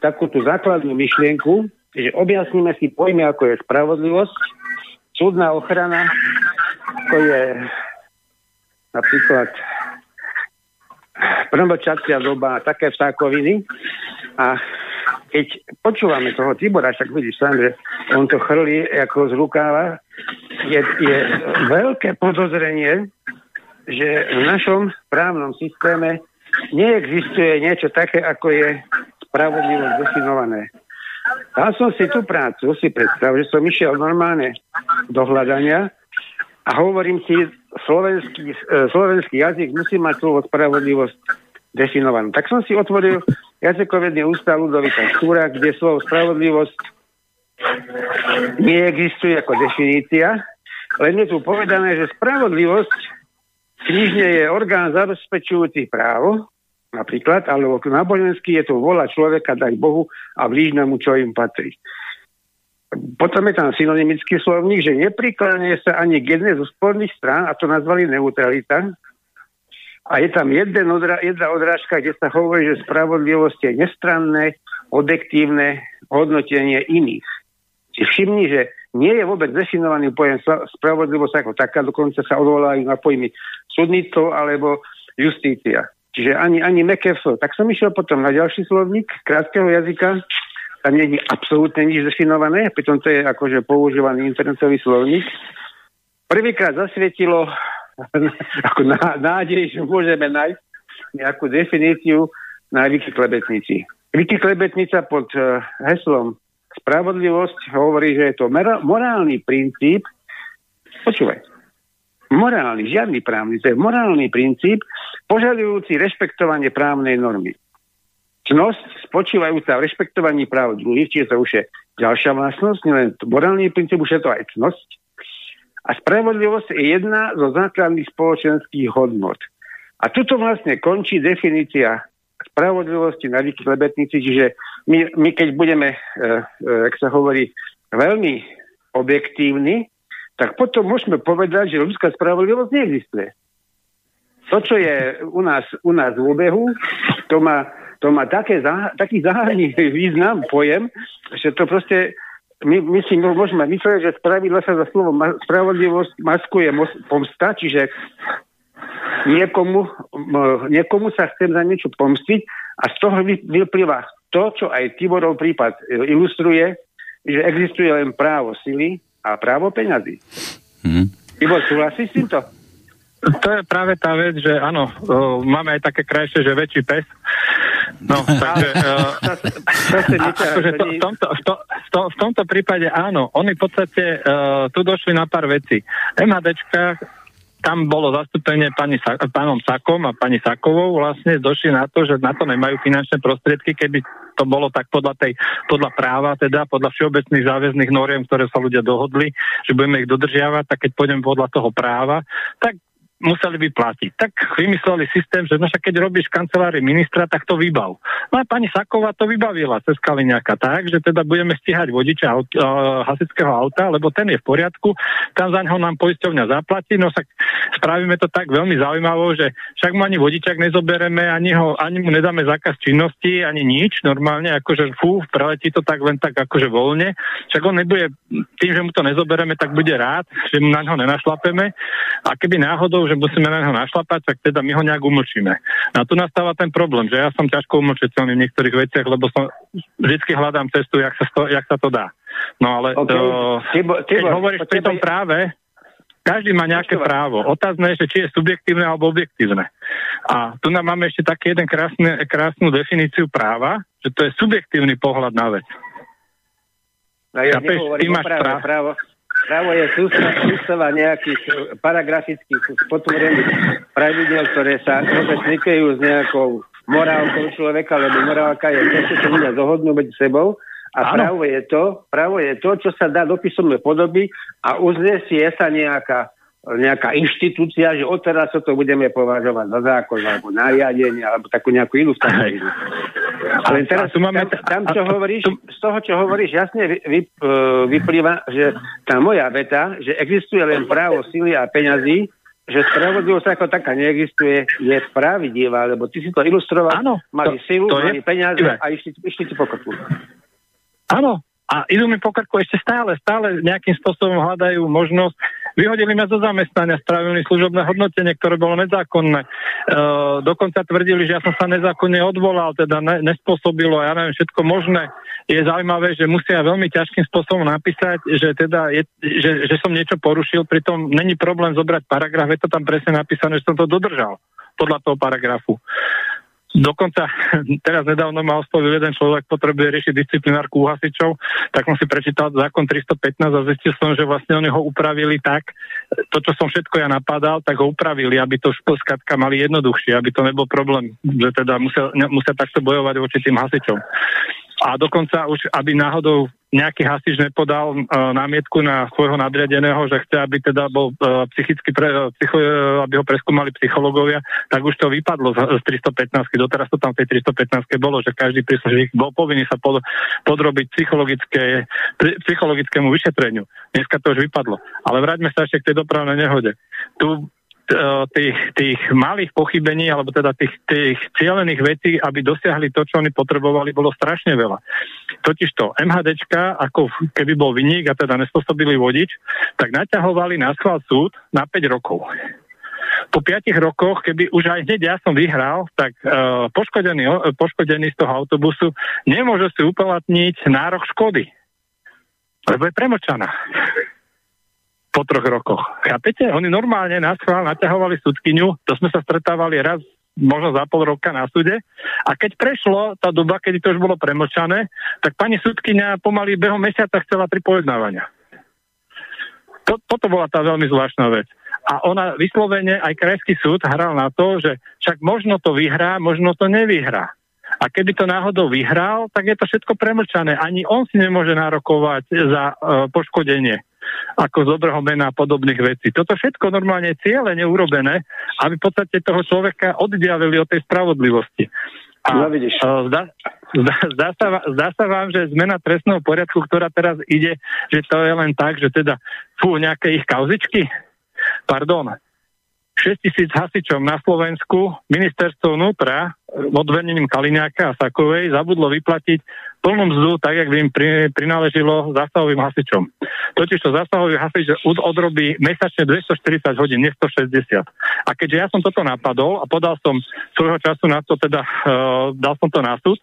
takú tú základnú myšlienku, že objasníme si pojmy, ako je spravodlivosť, súdna ochrana, ako je napríklad promlčacia doba, také vtákoviny. A keď počúvame toho Tibora, však vidíš sám, že on to chrlí ako z rukáva, je, je veľké podozrenie, že v našom právnom systéme neexistuje niečo také, ako je spravodlivosť definované. Dal som si tú prácu, si predstav, že som išiel normálne do hľadania a hovorím si, slovenský, e, slovenský jazyk musí mať slovo spravodlivosť definovanú. Tak som si otvoril jazykovedný ústav Ludovita Štúra, kde slovo spravodlivosť neexistuje ako definícia, len je tu povedané, že spravodlivosť knižne je orgán zabezpečujúci právo, napríklad, alebo náboženský je to vola človeka dať Bohu a blížnemu, čo im patrí. Potom je tam synonymický slovník, že neprikladne sa ani k jednej zo sporných strán, a to nazvali neutralita. A je tam jeden odra- jedna odrážka, kde sa hovorí, že spravodlivosť je nestranné, objektívne hodnotenie iných. Si všimni, že nie je vôbec definovaný pojem spravodlivosť ako taká, dokonca sa odvolajú na pojmy súdnictvo alebo justícia. Čiže ani, ani McAfee. Tak som išiel potom na ďalší slovník krátkeho jazyka. Tam je absolútne nič definované, pritom to je akože používaný internetový slovník. Prvýkrát zasvietilo ako nádej, že môžeme nájsť nejakú definíciu na Viki Klebetnici. Viki Klebetnica pod uh, heslom Spravodlivosť hovorí, že je to morálny princíp, počúvaj, morálny, žiadny právny, to je morálny princíp, požadujúci rešpektovanie právnej normy. Čnosť spočívajúca v rešpektovaní práv druhých, čiže to už je ďalšia vlastnosť, nielen morálny princíp, už je to aj cnosť. A spravodlivosť je jedna zo základných spoločenských hodnot. A tuto vlastne končí definícia spravodlivosti na lebetnici, čiže my, my keď budeme, e, e, ak sa hovorí, veľmi objektívni, tak potom môžeme povedať, že ľudská spravodlivosť neexistuje. To, čo je u nás, u nás v obehu, to má, to má také, taký záhadný význam, pojem, že to proste my, my si môžeme myslieť, že spravidla sa za slovo spravodlivosť maskuje pomsta, čiže niekomu, niekomu sa chcem za niečo pomstiť a z toho vyplýva to, čo aj Tiborov prípad ilustruje, že existuje len právo sily a právo peňazí. Mm. Ivo, súhlasíš s týmto? To je práve tá vec, že áno, uh, máme aj také krajšie, že väčší pes. No, takže uh, akože to, v, tomto, v, to, v, to, v tomto prípade áno, oni v podstate uh, tu došli na pár vecí. MHDčka tam bolo zastúpenie pani, pánom Sakom a pani Sakovou vlastne. Došli na to, že na to nemajú finančné prostriedky, keby to bolo tak podľa, tej, podľa práva, teda podľa všeobecných záväzných noriem, ktoré sa ľudia dohodli, že budeme ich dodržiavať, tak keď pôjdem podľa toho práva, tak museli by platiť. Tak vymysleli systém, že no keď robíš v kancelárii ministra, tak to vybav. No a pani Saková to vybavila cez Kaliňaka tak, že teda budeme stíhať vodiča aut, uh, auta, lebo ten je v poriadku, tam za neho nám poisťovňa zaplatí, no tak spravíme to tak veľmi zaujímavo, že však mu ani vodičak nezobereme, ani, ho, ani mu nedáme zákaz činnosti, ani nič, normálne akože fú, preletí to tak len tak akože voľne, však on nebude, tým, že mu to nezobereme, tak bude rád, že mu na ňo nenašlapeme a keby náhodou že musíme na neho našlapať, tak teda my ho nejak umlčíme. A tu nastáva ten problém, že ja som ťažko umlčiteľný v niektorých veciach, lebo som vždy hľadám cestu, jak sa, to, jak sa to dá. No ale okay. to, Tibo, Tibo, keď hovoríš pri tom práve, každý má nejaké právo. Otázne je, že či je subjektívne alebo objektívne. A tu nám máme ešte taký jeden krásny, krásnu definíciu práva, že to je subjektívny pohľad na vec. No ja Chápeš, ty máš právo. právo. Právo je sústava nejakých e, paragrafických potvorených pravidel, ktoré sa vôbec nikajú s nejakou morálkou človeka, lebo morálka je to, čo sa ľudia dohodnú medzi sebou. A právo je to, právo je to, čo sa dá do písomnej podoby a uznesie sa nejaká nejaká inštitúcia, že odteraz to budeme považovať za zákon alebo nariadenie alebo takú nejakú inú Ale teraz tu máme, tam, čo hovoríš, z toho, čo hovoríš, jasne vy, e, vyplýva, že tá moja veta, že existuje len právo sily a peňazí, že spravodlivosť ako taká neexistuje, je pravidivá, lebo ty si to ilustroval, ano, mali to, silu, to mali peniaze a išli, išli ti po Áno, a idú mi po krku ešte stále, stále nejakým spôsobom hľadajú možnosť. Vyhodili ma zo zamestnania, spravili služobné hodnotenie, ktoré bolo nezákonné. E, dokonca tvrdili, že ja som sa nezákonne odvolal, teda ne, nespôsobilo, ja neviem, všetko možné. Je zaujímavé, že musia veľmi ťažkým spôsobom napísať, že teda je, že, že som niečo porušil, pritom není problém zobrať paragraf, je to tam presne napísané, že som to dodržal podľa toho paragrafu. Dokonca teraz nedávno ma oslovil jeden človek, potrebuje riešiť disciplinárku u hasičov, tak som si prečítal zákon 315 a zistil som, že vlastne oni ho upravili tak, to, čo som všetko ja napadal, tak ho upravili, aby to skladka mali jednoduchšie, aby to nebol problém, že teda musia, musia takto bojovať voči tým hasičom. A dokonca už, aby náhodou nejaký hasič nepodal uh, námietku na svojho nadriadeného, že chce, aby teda bol uh, psychicky, pre, uh, psycho, uh, aby ho preskúmali psychológovia, tak už to vypadlo z, z 315. Doteraz to tam v tej 315. bolo, že každý príslušník bol povinný sa pod, podrobiť psychologické, psychologickému vyšetreniu. Dneska to už vypadlo. Ale vráťme sa ešte k tej dopravnej nehode. Tu tých, tých malých pochybení, alebo teda tých, tých cieľených vecí, aby dosiahli to, čo oni potrebovali, bolo strašne veľa. Totižto MHDčka, ako keby bol vyník a teda nespôsobili vodič, tak naťahovali na schvál súd na 5 rokov. Po 5 rokoch, keby už aj hneď ja som vyhral, tak uh, poškodený, poškodený z toho autobusu nemôže si uplatniť nárok škody. Lebo je premočaná po troch rokoch. Chápete? Oni normálne na schvál naťahovali súdkyňu, to sme sa stretávali raz možno za pol roka na súde. A keď prešlo tá doba, kedy to už bolo premočané, tak pani súdkyňa pomaly behom mesiaca chcela tri pojednávania. To, toto bola tá veľmi zvláštna vec. A ona vyslovene, aj krajský súd hral na to, že však možno to vyhrá, možno to nevyhrá. A keby to náhodou vyhral, tak je to všetko premlčané. Ani on si nemôže nárokovať za uh, poškodenie ako z dobrého mena a podobných vecí. Toto všetko normálne je cieľe neurobené, aby v podstate toho človeka oddiavili od tej spravodlivosti. A no, vidíš. Zdá, zdá, zdá, sa, zdá sa vám, že zmena trestného poriadku, ktorá teraz ide, že to je len tak, že teda fú, nejaké ich kauzičky? Pardon, 6 tisíc hasičom na Slovensku ministerstvo vnútra od vedením Kaliňáka a Sakovej zabudlo vyplatiť plnú mzdu, tak, jak by im pri, prináležilo zásahovým hasičom. Totiž to zásahový hasič odrobí mesačne 240 hodín, nie 160. A keďže ja som toto napadol a podal som svojho času na to, teda uh, dal som to na súd,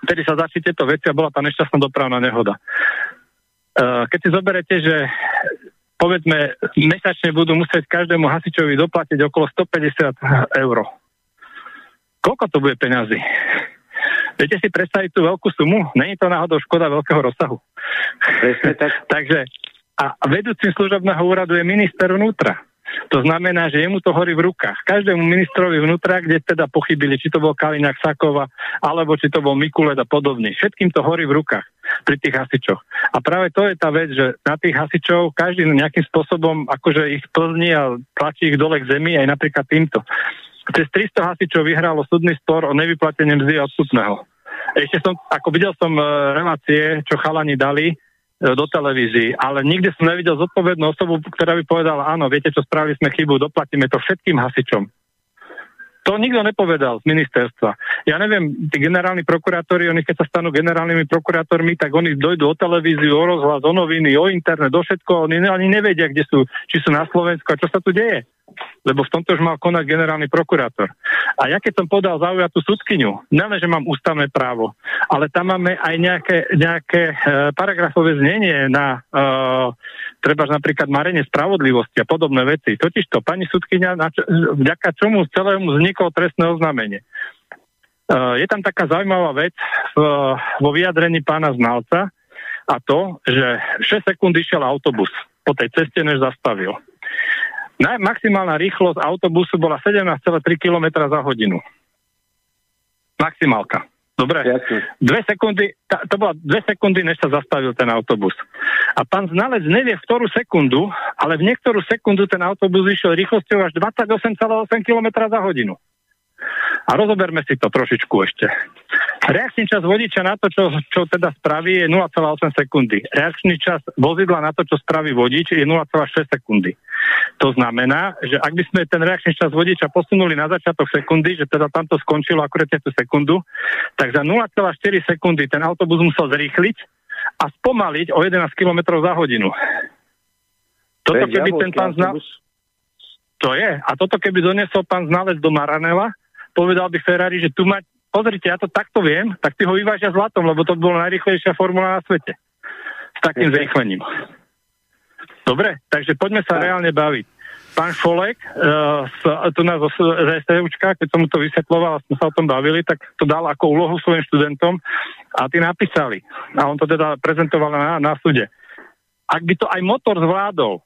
vtedy sa začali tieto veci a bola tá nešťastná dopravná nehoda. Uh, keď si zoberete, že povedzme, mesačne budú musieť každému hasičovi doplatiť okolo 150 eur. Koľko to bude peňazí? Viete si predstaviť tú veľkú sumu? Není to náhodou škoda veľkého rozsahu. tak. Takže a vedúcim služobného úradu je minister vnútra. To znamená, že jemu to horí v rukách. Každému ministrovi vnútra, kde teda pochybili, či to bol Kaliňák Sakova, alebo či to bol Mikulet a podobný. Všetkým to horí v rukách pri tých hasičoch. A práve to je tá vec, že na tých hasičov každý nejakým spôsobom akože ich plzní a tlačí ich dole k zemi aj napríklad týmto. Cez 300 hasičov vyhralo súdny spor o nevyplatenie mzdy odstupného. Ešte som, ako videl som e, relácie, čo chalani dali, e, do televízií, ale nikdy som nevidel zodpovednú osobu, ktorá by povedala, áno, viete čo, spravili sme chybu, doplatíme to všetkým hasičom. To nikto nepovedal z ministerstva. Ja neviem, tí generálni prokurátori, oni keď sa stanú generálnymi prokurátormi, tak oni dojdú o televíziu, o rozhlas, o noviny, o internet, o všetko, oni ani nevedia, kde sú, či sú na Slovensku a čo sa tu deje lebo v tomto už mal konať generálny prokurátor. A ja keď som podal zaujatú súdkyňu, nelen, že mám ústavné právo, ale tam máme aj nejaké, nejaké e, paragrafové znenie na e, treba napríklad marenie spravodlivosti a podobné veci. Totižto pani súdkyňa, vďaka čomu celému vzniklo trestné oznámenie. E, je tam taká zaujímavá vec v, vo vyjadrení pána znalca, a to, že 6 sekúnd išiel autobus po tej ceste, než zastavil. Maximálna rýchlosť autobusu bola 17,3 km za hodinu. Maximálka. Dobre. Dve sekundy, ta, to bola dve sekundy, než sa zastavil ten autobus. A pán znalec nevie v ktorú sekundu, ale v niektorú sekundu ten autobus išiel rýchlosťou až 28,8 km za hodinu. A rozoberme si to trošičku ešte. Reakčný čas vodiča na to, čo, čo teda spraví, je 0,8 sekundy. Reakčný čas vozidla na to, čo spraví vodič, je 0,6 sekundy. To znamená, že ak by sme ten reakčný čas vodiča posunuli na začiatok sekundy, že teda tamto skončilo akurát tú sekundu, tak za 0,4 sekundy ten autobus musel zrýchliť a spomaliť o 11 km za hodinu. Toto keby ten pán znal... To je. A toto keby donesol pán znalec do Maranela, povedal by Ferrari, že tu mať, pozrite, ja to takto viem, tak ty ho vyvážia zlatom, lebo to bola najrychlejšia formula na svete. S takým zrýchlením. Dobre, takže poďme sa reálne baviť. Pán Šolek, uh, tu nás z STUčka, keď som mu to vysvetloval a sme sa o tom bavili, tak to dal ako úlohu svojim študentom a tí napísali. A on to teda prezentoval na, na súde. Ak by to aj motor zvládol,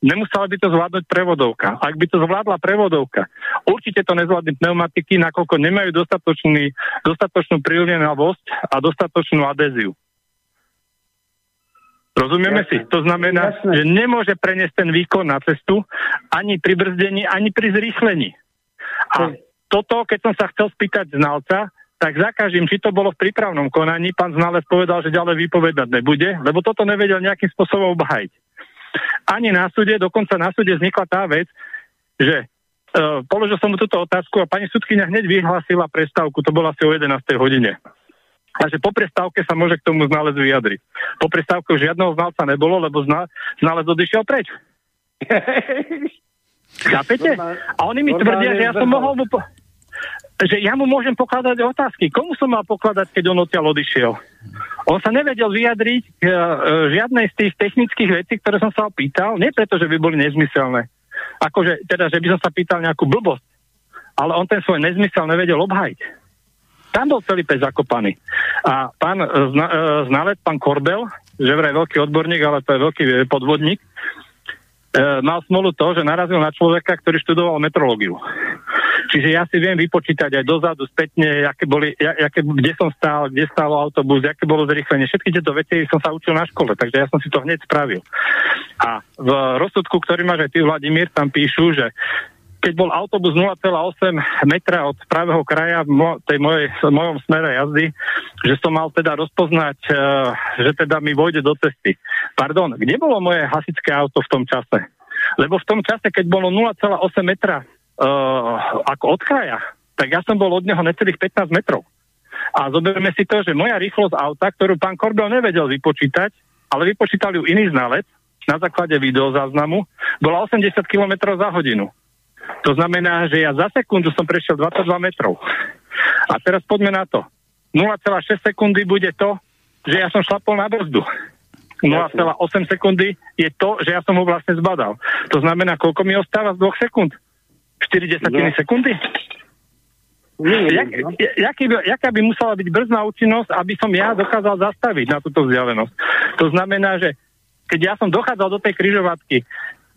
Nemusela by to zvládnuť prevodovka. Ak by to zvládla prevodovka, určite to nezvládne pneumatiky, nakoľko nemajú dostatočný, dostatočnú prilienovosť a dostatočnú adéziu. Rozumieme Jasne. si? To znamená, Jasne. že nemôže preniesť ten výkon na cestu ani pri brzdení, ani pri zrýchlení. A toto, keď som sa chcel spýtať znalca, tak za každým, či to bolo v prípravnom konaní, pán znalec povedal, že ďalej vypovedať nebude, lebo toto nevedel nejakým spôsobom obhajiť ani na súde, dokonca na súde vznikla tá vec, že uh, položil som mu túto otázku a pani sudkynia hneď vyhlásila prestávku, to bola asi o 11. hodine. A že po prestávke sa môže k tomu znalec vyjadriť. Po prestávke žiadneho znalca nebolo, lebo zna, znalec odišiel preč. Chápete? A oni mi tvrdia, že ja som mohol mu... Po- že ja mu môžem pokladať otázky. Komu som mal pokladať, keď on odtiaľ odišiel? On sa nevedel vyjadriť k uh, žiadnej z tých technických vecí, ktoré som sa opýtal, nie preto, že by boli nezmyselné. Akože, teda, že by som sa pýtal nejakú blbosť, ale on ten svoj nezmysel nevedel obhajiť. Tam bol celý pes zakopaný. A pán zna, uh, znalec, pán Korbel, že vraj veľký odborník, ale to je veľký podvodník, uh, mal smolu to, že narazil na človeka, ktorý študoval metrológiu. Čiže ja si viem vypočítať aj dozadu, spätne, aké boli, aké, kde som stál, kde stál autobus, aké bolo zrýchlenie. Všetky tieto veci som sa učil na škole, takže ja som si to hneď spravil. A v rozsudku, ktorý máš aj ty, Vladimír, tam píšu, že keď bol autobus 0,8 metra od pravého kraja v mo- tej mojej, mojom smere jazdy, že som mal teda rozpoznať, uh, že teda mi vojde do cesty. Pardon, kde bolo moje hasičské auto v tom čase? Lebo v tom čase, keď bolo 0,8 metra uh, ako od kraja, tak ja som bol od neho necelých 15 metrov. A zoberme si to, že moja rýchlosť auta, ktorú pán Korbel nevedel vypočítať, ale vypočítal ju iný znalec na základe videozáznamu, bola 80 km za hodinu. To znamená, že ja za sekundu som prešiel 22 metrov. A teraz poďme na to. 0,6 sekundy bude to, že ja som šlapol na brzdu. 0,8 sekundy je to, že ja som ho vlastne zbadal. To znamená, koľko mi ostáva z 2 sekúnd? 4 desatiny no. sekundy? Jak, no. jaký jaká by musela byť brzná účinnosť, aby som ja dokázal zastaviť na túto vzdialenosť? To znamená, že keď ja som dochádzal do tej kryžovatky,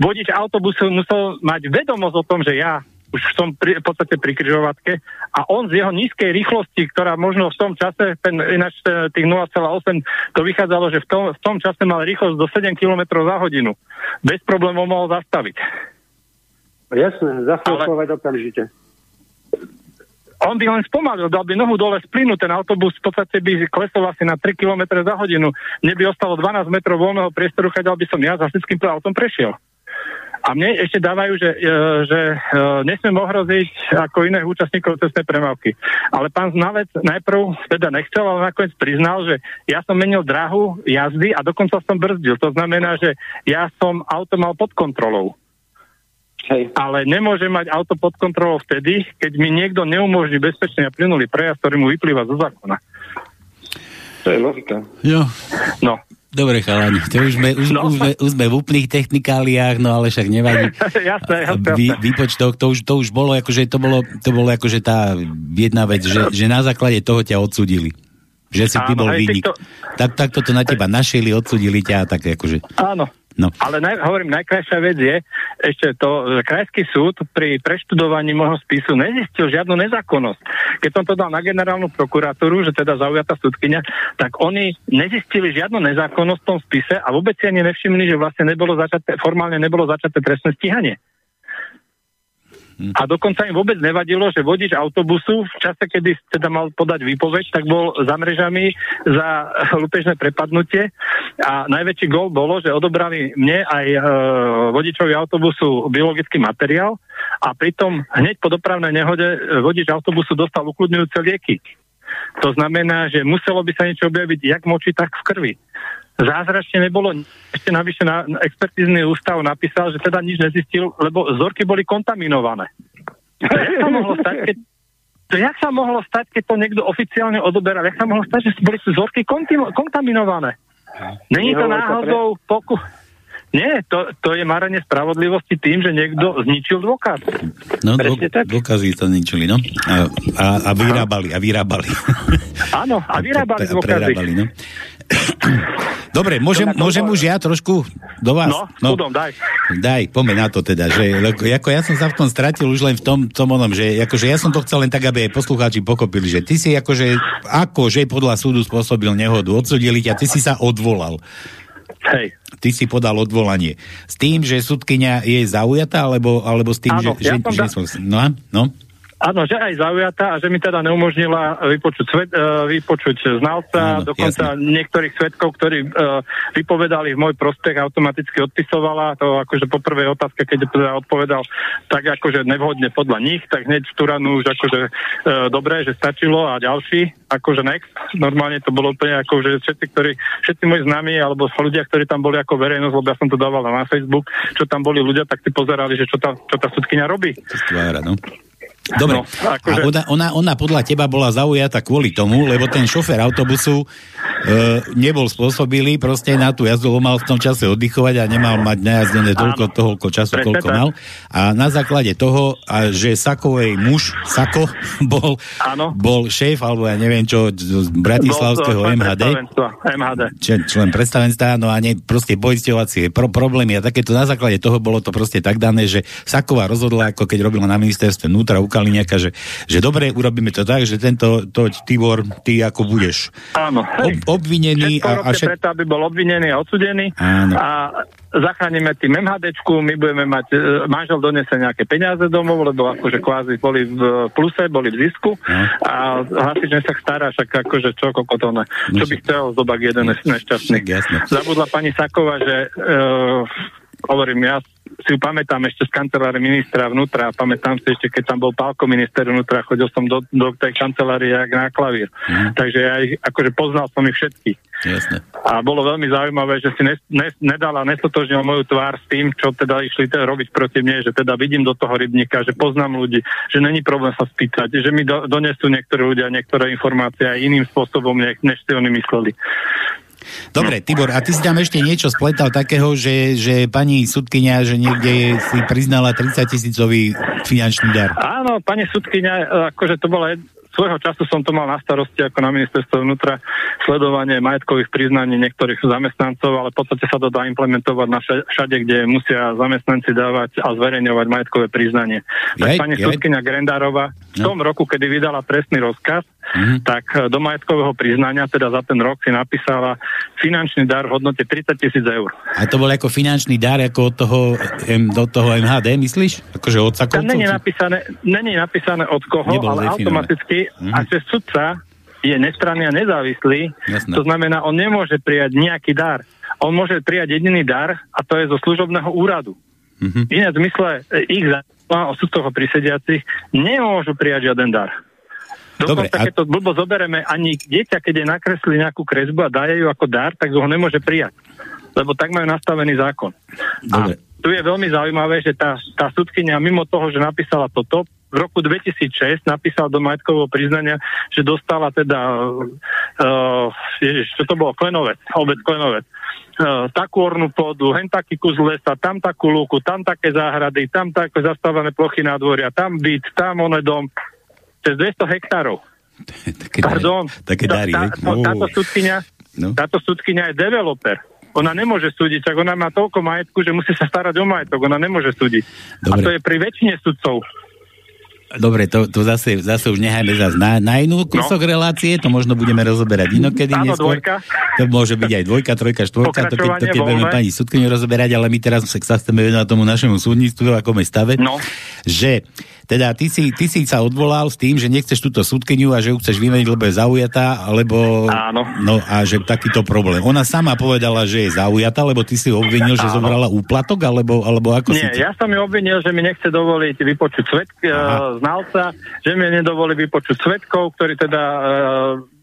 vodič autobusu musel mať vedomosť o tom, že ja už som pri, v podstate pri kryžovatke a on z jeho nízkej rýchlosti, ktorá možno v tom čase, ten, ináč tých 0,8, to vychádzalo, že v tom, v tom čase mal rýchlosť do 7 km za hodinu. Bez problémov mohol zastaviť. Jasné, Ale... okamžite. On by len spomalil, dal by nohu dole z plynu, ten autobus v podstate by klesol asi na 3 km za hodinu. Mne by ostalo 12 metrov voľného priestoru, keď by som ja za hasičským autom prešiel. A mne ešte dávajú, že, e, že e, nesmiem ohroziť ako iných účastníkov cestnej premávky. Ale pán znalec najprv teda nechcel, ale nakoniec priznal, že ja som menil drahu jazdy a dokonca som brzdil. To znamená, že ja som auto mal pod kontrolou. Hej. Ale nemôže mať auto pod kontrolou vtedy, keď mi niekto neumožní bezpečný a plynulý prejazd, ktorý mu vyplýva zo zákona. To je logika. Jo. No. Dobre, chalani, to už sme, už, no. už, sme, už sme v úplných technikáliách, no ale však nevadí. jasné, jasné. Vy, výpočtok, to už, to už bolo, akože to bolo, to bolo akože tá jedna vec, že, že na základe toho ťa odsudili. že si ty bol výnik. týchto- Tak, tak toto na teba našili, odsudili ťa a tak akože... Áno. No. Ale naj, hovorím, najkrajšia vec je ešte to, že krajský súd pri preštudovaní môjho spisu nezistil žiadnu nezákonnosť. Keď som to dal na generálnu prokuratúru, že teda zaujatá súdkynia, tak oni nezistili žiadnu nezákonnosť v tom spise a vôbec si ani nevšimli, že vlastne nebolo začaté, formálne nebolo začaté trestné stíhanie. A dokonca im vôbec nevadilo, že vodič autobusu v čase, kedy teda mal podať výpoveď, tak bol za mrežami za lupežné prepadnutie a najväčší gol bolo, že odobrali mne aj e, vodičovi autobusu biologický materiál a pritom hneď po dopravnej nehode e, vodič autobusu dostal ukludňujúce lieky. To znamená, že muselo by sa niečo objaviť jak moči, tak v krvi. Zázračne nebolo, ešte navyše na, na expertízny ústav napísal, že teda nič nezistil, lebo vzorky boli kontaminované. To jak sa mohlo stať, keď, to jak sa mohlo stať, keď to niekto oficiálne odoberal? Jak sa mohlo stať, že boli vzorky konti- kontaminované? Není to náhodou poku... Nie, to, to je marenie spravodlivosti tým, že niekto zničil dôkaz. No, Presne dô, dôkazy sa ničili, no. A, a, a vyrábali, a vyrábali. Áno, a vyrábali A dôkazy. prerábali, no. Dobre, môžem, môžem už ja trošku do vás? No, chudom, daj. Daj, poďme na to teda, že ako ja som sa v tom stratil už len v tom, tom onom, že akože ja som to chcel len tak, aby aj poslucháči pochopili, že ty si akože, akože podľa súdu spôsobil nehodu, odsudili ťa, ty si sa odvolal. Hej. Ty si podal odvolanie. S tým, že súdkynia je zaujatá, alebo, alebo s tým, Áno, že... ja že, som že da- no, a? no? Áno, že aj zaujatá a že mi teda neumožnila vypočuť, svet, uh, vypočuť znalca, Áno, dokonca niektorých svetkov, ktorí uh, vypovedali v môj prospech, automaticky odpisovala. To akože po prvej otázke, keď teda odpovedal tak akože nevhodne podľa nich, tak hneď v Turanu už akože uh, dobré, že stačilo a ďalší, akože next. Normálne to bolo úplne ako, že všetci, ktorí, všetci moji známi alebo ľudia, ktorí tam boli ako verejnosť, lebo ja som to dával na Facebook, čo tam boli ľudia, tak si pozerali, že čo tá, čo tá sudkynia robí. Stvára, no. Dobre, No, akože- a ona, ona, ona podľa teba bola zaujatá kvôli tomu, lebo ten šofér autobusu e, nebol spôsobilý proste na tú jazdu, mal v tom čase oddychovať a nemal mať najazdené toľko, toľko času, Presne koľko tak. mal. A na základe toho, a že Sakovej muž, Sako, bol, Áno. bol šéf, alebo ja neviem čo, z Bratislavského Bol MHD, MHD. člen, člen predstavenstva, no a ne, proste poisťovacie pro, problémy a takéto na základe toho bolo to proste tak dané, že Saková rozhodla, ako keď robila na ministerstve vnútra u Kaliňaka, že, že dobre, urobíme to tak, že tento, to, Tibor, ty ako budeš Áno. ob, obvinený a, a všet... preto, aby bol obvinený a odsudený. Áno. A zachránime tým MHDčku, my budeme mať, e, manžel donese nejaké peniaze domov, lebo akože kvázi boli v pluse, boli v zisku No. a hasič sa stará, však akože čo kokotone. Čo by chcel zobak jeden nešťastný. Zabudla pani Sakova, že uh, hovorím, ja si ju pamätám ešte z kancelárie ministra vnútra, pamätám si ešte, keď tam bol Pálko minister vnútra, chodil som do, do tej kancelárie jak na klavír. Mhm. Takže ja ich, akože poznal som ich všetkých. A bolo veľmi zaujímavé, že si ne, ne, nedala, nestotožnila moju tvár s tým, čo teda išli teda robiť proti mne, že teda vidím do toho rybníka, že poznám ľudí, že není problém sa spýtať, že mi do, donesú niektorí ľudia niektoré informácie aj iným spôsobom, ne, než si oni mysleli. Dobre, Tibor, a ty si tam ešte niečo spletal takého, že, že pani sudkynia, že niekde si priznala 30 tisícový finančný dar. Áno, pani sudkynia, akože to bola svojho času som to mal na starosti ako na ministerstve vnútra sledovanie majetkových priznaní niektorých zamestnancov, ale v podstate sa to dá implementovať na vša- všade, kde musia zamestnanci dávať a zverejňovať majetkové priznanie. Tak pani sudkynia Grendárova v tom roku, kedy vydala trestný rozkaz, Mhm. tak eh, do majetkového priznania, teda za ten rok si napísala finančný dar v hodnote 30 tisíc eur. A to bol ako finančný dar ako od toho, do toho MHD, myslíš? Akože od Tam Sakovcov? není napísané, není napísané od koho, Nebolo ale definované. automaticky, Mhm. a že sudca je nestranný a nezávislý, Jasné. to znamená, on nemôže prijať nejaký dar. On môže prijať jediný dar a to je zo služobného úradu. Mhm. Iné v zmysle e, ich zákona o sudcoch a prisediacich nemôžu prijať žiaden dar. Dobre, a- keď to blbo zoberieme, ani dieťa, keď je nakreslí nejakú kresbu a daje ju ako dar, tak ho nemôže prijať. Lebo tak majú nastavený zákon. Dobre. A tu je veľmi zaujímavé, že tá, tá sudkynia mimo toho, že napísala toto, v roku 2006 napísala do majetkového priznania, že dostala teda, uh, ježiš, čo to bolo, Klenovec, obec Klenovec, uh, takú ornú pôdu, hen taký kus lesa, tam takú lúku, tam také záhrady, tam také zastávané plochy nádvoria, tam byt, tam one dom, cez 200 hektárov. také Pardon. Také dary, tá, hej? tá, táto sudkynia, No. táto sudkynia je developer. Ona nemôže súdiť, tak ona má toľko majetku, že musí sa starať o majetok. Ona nemôže súdiť. Dobre. A to je pri väčšine sudcov. Dobre, to, to zase, zase už nechajme zase na, na inú kúsok no. relácie, to možno budeme rozoberať inokedy Áno, neskôr. dvojka. To môže byť aj dvojka, trojka, štvorka, to keď, to keď budeme pani sudkyňu rozoberať, ale my teraz sa, chceme venovať tomu našemu súdnictvu, ako sme stave, No. že teda ty si, ty si sa odvolal s tým, že nechceš túto súdkyňu a že ju chceš vymeniť, lebo je zaujatá, alebo... Áno. No a že takýto problém. Ona sama povedala, že je zaujatá, lebo ty si ho obvinil, že Áno. zobrala úplatok, alebo, alebo ako Nie, si... ja som ju obvinil, že mi nechce dovoliť vypočuť svet, Aha. uh, znalca, že mi nedovolí vypočuť svetkov, ktorí teda uh,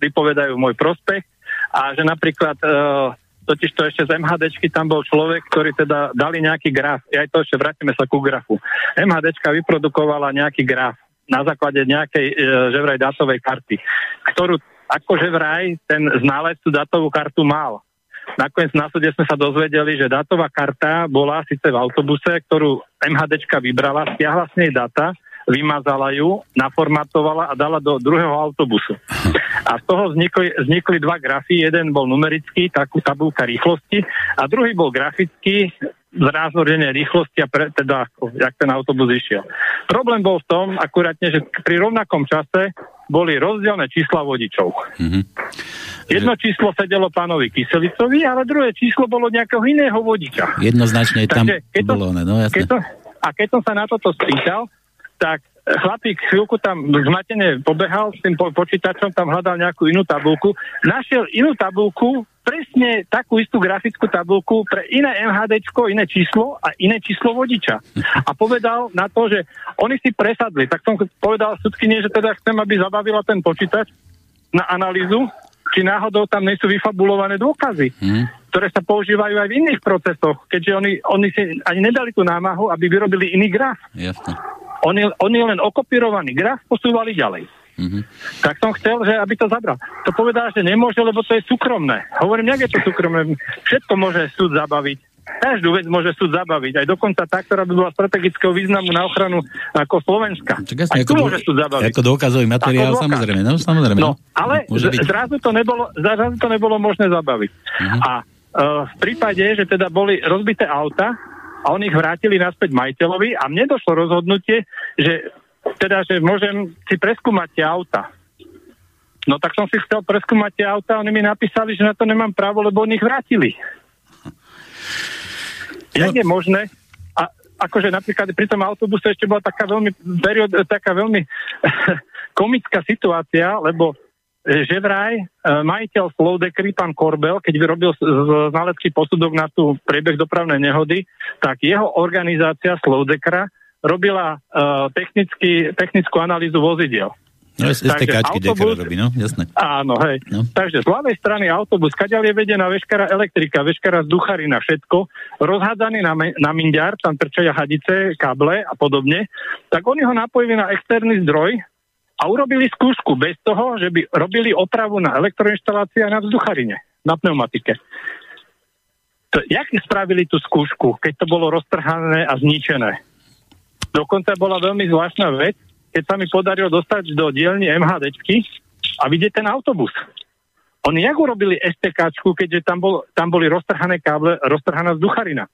vypovedajú môj prospech a že napríklad uh, totiž to ešte z MHDčky tam bol človek, ktorý teda dali nejaký graf. Ja to ešte vrátime sa ku grafu. MHDčka vyprodukovala nejaký graf na základe nejakej uh, že vraj dátovej karty, ktorú akože vraj ten znalec tú dátovú kartu mal. Nakoniec na súde sme sa dozvedeli, že dátová karta bola síce v autobuse, ktorú MHDčka vybrala, stiahla z nej data, vymazala ju, naformatovala a dala do druhého autobusu. A z toho vznikli, vznikli dva grafy. Jeden bol numerický, takú tabulka rýchlosti, a druhý bol grafický, zráznorenie rýchlosti a pre, teda, ako, jak ten autobus išiel. Problém bol v tom, akurátne, že pri rovnakom čase boli rozdielne čísla vodičov. Mhm. Jedno číslo sedelo pánovi Kyselicovi, ale druhé číslo bolo nejakého iného vodiča. Jednoznačne tam Takže keď to- bolo, ne, no jasné. Keď to, a keď som sa na toto spýtal, tak chlapík chvíľku tam zmatene pobehal s tým po- počítačom, tam hľadal nejakú inú tabulku, našiel inú tabulku, presne takú istú grafickú tabulku pre iné MHDčko, iné číslo a iné číslo vodiča. A povedal na to, že oni si presadli. Tak som povedal sudkyne, že teda chcem, aby zabavila ten počítač na analýzu, či náhodou tam nie sú vyfabulované dôkazy, Hm? ktoré sa používajú aj v iných procesoch, keďže oni, oni si ani nedali tú námahu, aby vyrobili iný graf. Jasné. Oni, oni len okopírovaný graf posúvali ďalej. Mhm. Tak som chcel, že aby to zabral. To povedal, že nemôže, lebo to je súkromné. Hovorím, jak je to súkromné? Všetko môže súd zabaviť. Každú vec môže súd zabaviť. Aj dokonca tá, ktorá by bola strategického významu na ochranu ako Slovenska. Čak jasne, Aj ako, tu môže súd zabaviť. ako dôkazový materiál, Ako dôkaz. samozrejme, no samozrejme. No, ale z- zrazu to nebolo, zrazu to nebolo možné zabaviť. Mhm. A uh, v prípade, že teda boli rozbité auta a oni ich vrátili naspäť majiteľovi a mne došlo rozhodnutie, že teda, že môžem si preskúmať tie auta. No tak som si chcel preskúmať tie auta a oni mi napísali, že na to nemám právo, lebo oni ich vrátili. Jak je možné, a akože napríklad pri tom autobuse ešte bola taká veľmi, taká veľmi komická situácia, lebo že vraj e, majiteľ Slowdeckery, pán Korbel, keď vyrobil z- z- znalecký posudok na tú priebeh dopravnej nehody, tak jeho organizácia Slowdeckera robila uh, technický, technickú analýzu vozidiel. No, STKčky Dekara robí, no, jasné. Áno, hej. No. Takže z ľavej strany autobus, kaďal je vedená veškerá elektrika, veškerá vzducharina, všetko, rozhádzaný na, na minďar, tam trčajú hadice, káble a podobne, tak oni ho napojili na externý zdroj a urobili skúšku bez toho, že by robili opravu na elektroinštalácii a na vzducharine, na pneumatike. To, jak spravili tú skúšku, keď to bolo roztrhané a zničené? Dokonca bola veľmi zvláštna vec, keď sa mi podarilo dostať do dielne MHDčky a vidieť ten autobus. Oni jak urobili STKčku, keďže tam, bol, tam boli roztrhané káble, roztrhaná vzducharina.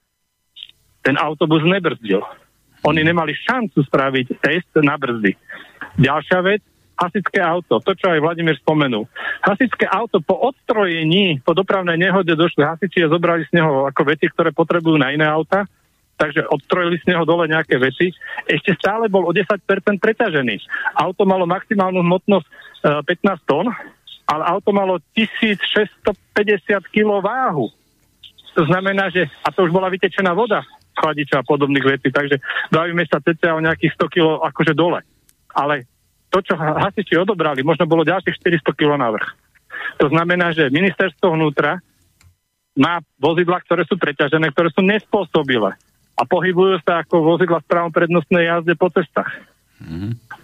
Ten autobus nebrzdil. Oni nemali šancu spraviť test na brzdy. Ďalšia vec, hasičské auto, to, čo aj Vladimír spomenul. Hasičské auto po odstrojení, po dopravnej nehode došli hasiči a zobrali z neho ako veci, ktoré potrebujú na iné auta, takže odstrojili z neho dole nejaké veci. Ešte stále bol o 10% preťažený. Auto malo maximálnu hmotnosť e, 15 tón, ale auto malo 1650 kg váhu. To znamená, že, a to už bola vytečená voda chladiča a podobných vecí, takže bavíme sa cca o nejakých 100 kg akože dole. Ale to, čo ha- hasiči odobrali, možno bolo ďalších 400 kg navrh. To znamená, že ministerstvo vnútra má vozidla, ktoré sú preťažené, ktoré sú nespôsobilé a pohybujú sa ako vozidla v pravom prednostnej jazde po cestách.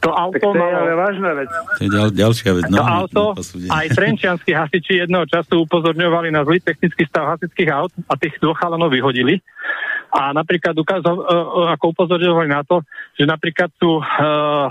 To Tak auto to je ale vážna vec. To je ďal, ďalšia vec. No, To auto, na posúdenie. aj trenčianskí hasiči jedného času upozorňovali na zlý technický stav hasičských aut a tých dvoch chalanov vyhodili. A napríklad ukázal, uh, ako upozorňovali na to, že napríklad sú uh,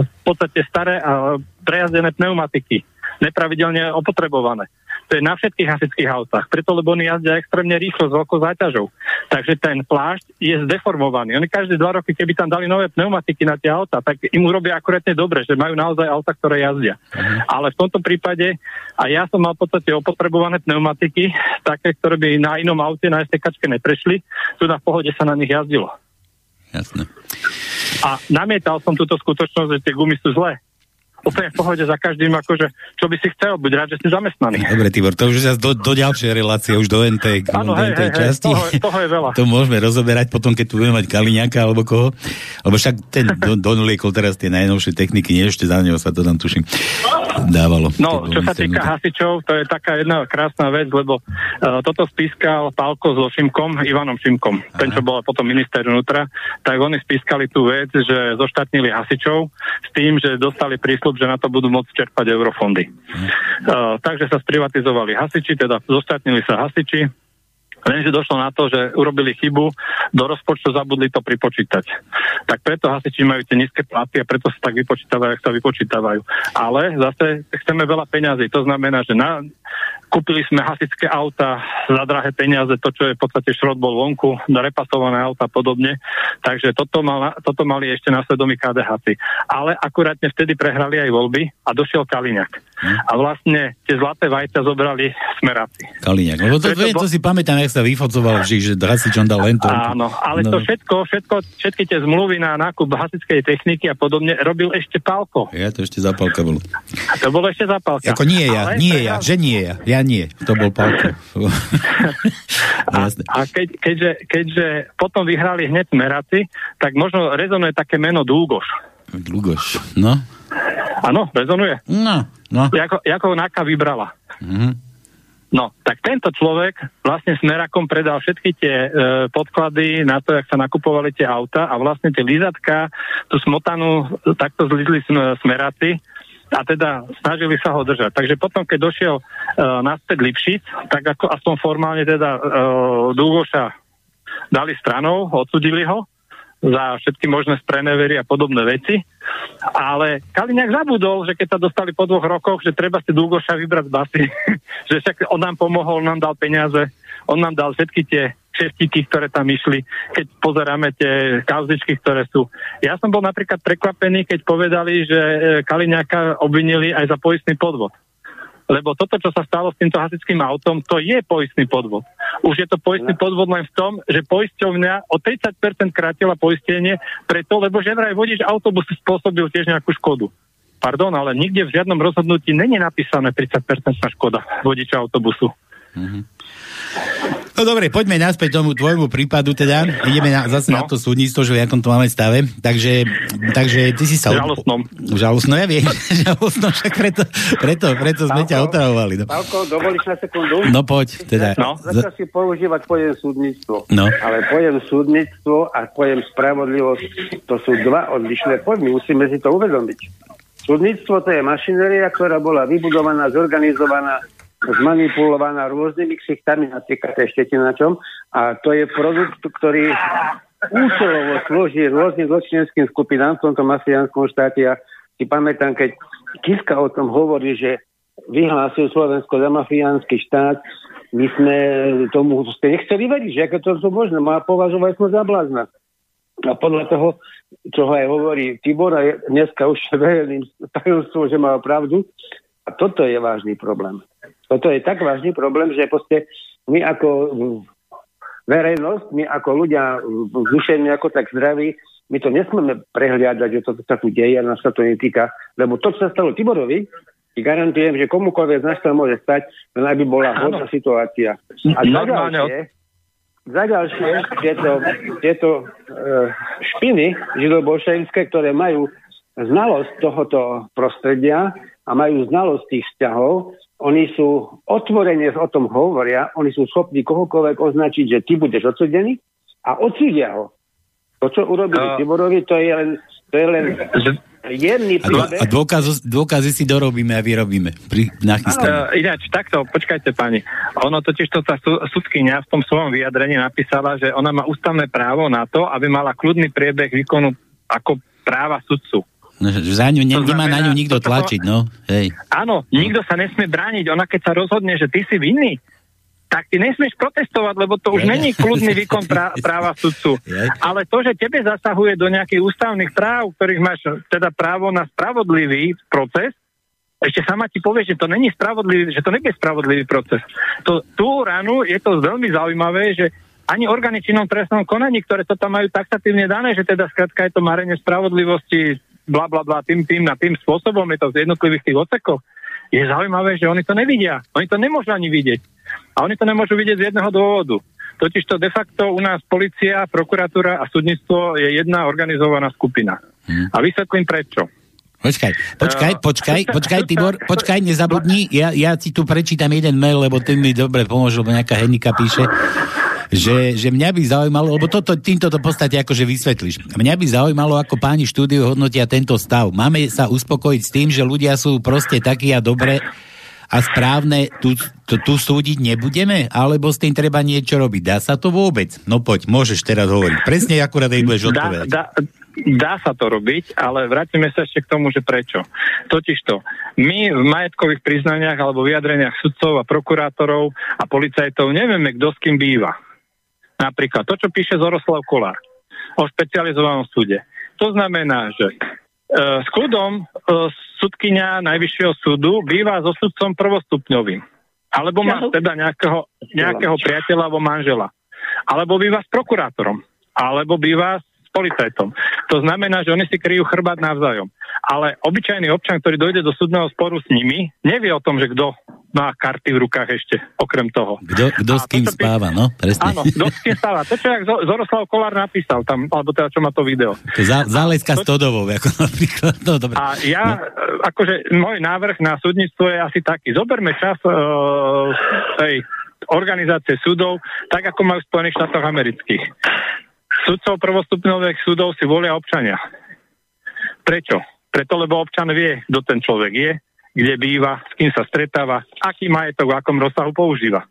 v podstate staré uh, prejazdené pneumatiky, nepravidelne opotrebované. To je na všetkých hasičských autách, preto lebo oni jazdia extrémne rýchlo s veľkou záťažou. Takže ten plášť je zdeformovaný. Oni každé dva roky, keby tam dali nové pneumatiky na tie auta, tak im urobia akurátne dobre, že majú naozaj auta, ktoré jazdia. Mhm. Ale v tomto prípade, a ja som mal v podstate opotrebované pneumatiky, také, ktoré by na inom aute na STK neprešli, tu na pohode sa na nich jazdilo. Jasne. A namietal som túto skutočnosť, že tie gumy sú zlé úplne v pohode za každým, akože, čo by si chcel, buď rád, že si zamestnaný. Dobre, Tibor, to už je do, do ďalšej relácie, už do NT, ano, do hej, NT hej, časti. Toho, toho je veľa. To môžeme rozoberať potom, keď tu budeme mať Kaliňaka alebo koho. Lebo však ten Don, donliekol teraz tie najnovšie techniky, nie ešte za neho sa to tam tuším dávalo. No, čo sa týka hasičov, to je taká jedna krásna vec, lebo uh, toto spískal Pálko so Šimkom, Ivanom Šimkom, Aha. ten, čo bol potom minister vnútra, tak oni spískali tú vec, že zoštatnili hasičov s tým, že dostali príslu spôsob, že na to budú môcť čerpať eurofondy. Uh, takže sa sprivatizovali hasiči, teda zostatnili sa hasiči, Lenže došlo na to, že urobili chybu, do rozpočtu zabudli to pripočítať. Tak preto hasiči majú tie nízke platy a preto sa tak vypočítavajú, ak sa vypočítavajú. Ale zase chceme veľa peňazí. To znamená, že na, kúpili sme hasičské auta za drahé peniaze, to, čo je v podstate šrot bol vonku, repasované auta a podobne. Takže toto, mal, toto mali ešte na svedomí KDH. Ale akurátne vtedy prehrali aj voľby a došiel Kaliňak. Hm? A vlastne tie zlaté vajcia zobrali smeráci. Kaliňak. Lebo to, to, to si pamätám, jak sa vyfocoval vždy, že hasičom dal len to. Áno, ale no. to všetko, všetko, všetky tie zmluvy na nákup hasičskej techniky a podobne robil ešte Pálko. Ja to ešte zapálka bolo. To bolo ešte zapálka. Ako nie ja, ale nie ja, že nie ja. Ja nie, to bol Pálko. a, a keď, keďže, keďže potom vyhrali hneď smeráci, tak možno rezonuje také meno Dúgoš. Dúgoš, no. Áno, rezonuje. No, no. Jako, ako Naka vybrala. Mm-hmm. No, tak tento človek vlastne smerakom predal všetky tie e, podklady na to, jak sa nakupovali tie auta a vlastne tie lízatka, tú smotanu takto zlizli smeráci a teda snažili sa ho držať. Takže potom, keď došiel e, naspäť Lipšic, tak ako aspoň formálne teda e, Dúgoša dali stranou, odsudili ho za všetky možné sprenevery a podobné veci. Ale Kaliňák zabudol, že keď sa dostali po dvoch rokoch, že treba si Dúgoša vybrať z basy, že však on nám pomohol, on nám dal peniaze, on nám dal všetky tie šestiky, ktoré tam išli, keď pozeráme tie kauzičky, ktoré sú. Ja som bol napríklad prekvapený, keď povedali, že e, Kaliňáka obvinili aj za poistný podvod lebo toto, čo sa stalo s týmto hasičským autom, to je poistný podvod. Už je to poistný podvod len v tom, že poisťovňa o 30% krátila poistenie preto, lebo že vraj vodič autobusu spôsobil tiež nejakú škodu. Pardon, ale nikde v žiadnom rozhodnutí není napísané 30% škoda vodiča autobusu. Mm-hmm. No dobre, poďme naspäť tomu tvojmu prípadu teda. Ideme na, zase no. na to súdnictvo, že v akom to máme stave. Takže, takže ty si sa... Žalostnom. Žalostno, ja viem. Žalostno, však preto, preto, preto sme ťa otravovali. No. Pálko, dovolíš na sekundu? No poď, teda. No. Začal si používať pojem súdnictvo. No. Ale pojem súdnictvo a pojem spravodlivosť, to sú dva odlišné pojmy. Musíme si to uvedomiť. Súdnictvo to je mašinéria, ktorá bola vybudovaná, zorganizovaná zmanipulovaná rôznymi ksichtami, napríklad ešte na čom. A to je produkt, ktorý účelovo slúži rôznym zločinenským skupinám v tomto mafiánskom štáte. Ja si pamätám, keď Kiska o tom hovorí, že vyhlásil Slovensko za mafiánsky štát, my sme tomu ste nechceli veriť, že ako to sú možné, má považovať sme za blázna. A podľa toho, čo aj hovorí Tibor, a dneska už verejným tajomstvom, že má pravdu, a toto je vážny problém. Toto je tak vážny problém, že proste my ako verejnosť, my ako ľudia dušení ako tak zdraví, my to nesmieme prehliadať, že toto sa tu deje a nás sa to netýka, lebo to, čo sa stalo Tiborovi, garantujem, že komukoľvek z nás to môže stať, len aby bola hodná situácia. A za ďalšie, za ďalšie tieto, tieto e, špiny židobolševické, ktoré majú znalosť tohoto prostredia a majú znalosť tých vzťahov, oni sú otvorene o tom hovoria, oni sú schopní kohokoľvek označiť, že ty budeš odsudený a odsúdia ho. To, čo urobili uh, Tiborovi, to je len, to je len jemný príbeh. A dôkaz, dôkazy si dorobíme a vyrobíme pri. Uh, ináč, takto, počkajte pani. Ono totiž to tá sudkynia v tom svojom vyjadrení napísala, že ona má ústavné právo na to, aby mala kľudný priebeh výkonu ako práva sudcu. No, za ňu ne, nemá na ňu nikto tlačiť, no. Hej. Áno, nikto sa nesmie brániť. Ona keď sa rozhodne, že ty si vinný, tak ty nesmieš protestovať, lebo to už Ja- není kľudný výkon prá- práva sudcu. Ja- Ale to, že tebe zasahuje do nejakých ústavných práv, ktorých máš teda právo na spravodlivý proces, ešte sama ti povie, že to není spravodlivý, že to nebude spravodlivý proces. To, tú ranu je to veľmi zaujímavé, že ani orgány činnom trestnom konaní, ktoré to tam majú taxatívne dané, že teda skrátka je to marenie spravodlivosti, bla bla bla, tým, tým na tým spôsobom, je to v jednotlivých tých odsekoch. Je zaujímavé, že oni to nevidia. Oni to nemôžu ani vidieť. A oni to nemôžu vidieť z jedného dôvodu. Totiž to de facto u nás policia, prokuratúra a súdnictvo je jedna organizovaná skupina. A vysvetlím prečo. Počkaj, počkaj, Eh, počkaj, počkaj, Tibor, počkaj, nezabudni, ja, ja ti tu prečítam jeden mail, lebo ty mi dobre pomôže, lebo nejaká Henika píše, že, že mňa by zaujímalo, lebo toto, týmto to v podstate akože vysvetlíš. Mňa by zaujímalo, ako páni štúdiu hodnotia tento stav. Máme sa uspokojiť s tým, že ľudia sú proste takí a dobre a správne, tu, tu, tu súdiť nebudeme? Alebo s tým treba niečo robiť? Dá sa to vôbec? No poď, môžeš teraz hovoriť. Presne akurát jej budeš Dá, odpovedať. dá, dá sa to robiť, ale vrátime sa ešte k tomu, že prečo. Totižto, my v majetkových priznaniach alebo vyjadreniach sudcov a prokurátorov a policajtov nevieme, kto s kým býva. Napríklad to, čo píše Zoroslav Kolár o špecializovanom súde. To znamená, že e, s kľudom e, sudkynia Najvyššieho súdu býva so sudcom prvostupňovým. Alebo má teda nejakého, nejakého priateľa alebo manžela. Alebo býva s prokurátorom. Alebo býva s policajtom. To znamená, že oni si kryjú chrbát navzájom. Ale obyčajný občan, ktorý dojde do súdneho sporu s nimi, nevie o tom, že kto má karty v rukách ešte, okrem toho. Kto, s kým spáva, no? Presne. Áno, kto s kým stáva. To, čo jak Zo- Zoroslav Kolár napísal tam, alebo teda čo má to video. To záleska s Todovou, ako napríklad. No, dobre. A ja, no. akože môj návrh na súdnictvo je asi taký. Zoberme čas uh, tej organizácie súdov, tak ako majú v Spojených štátoch amerických. Sudcov prvostupňových súdov si volia občania. Prečo? Preto, lebo občan vie, kto ten človek je, kde býva, s kým sa stretáva, aký majetok, v akom rozsahu používa.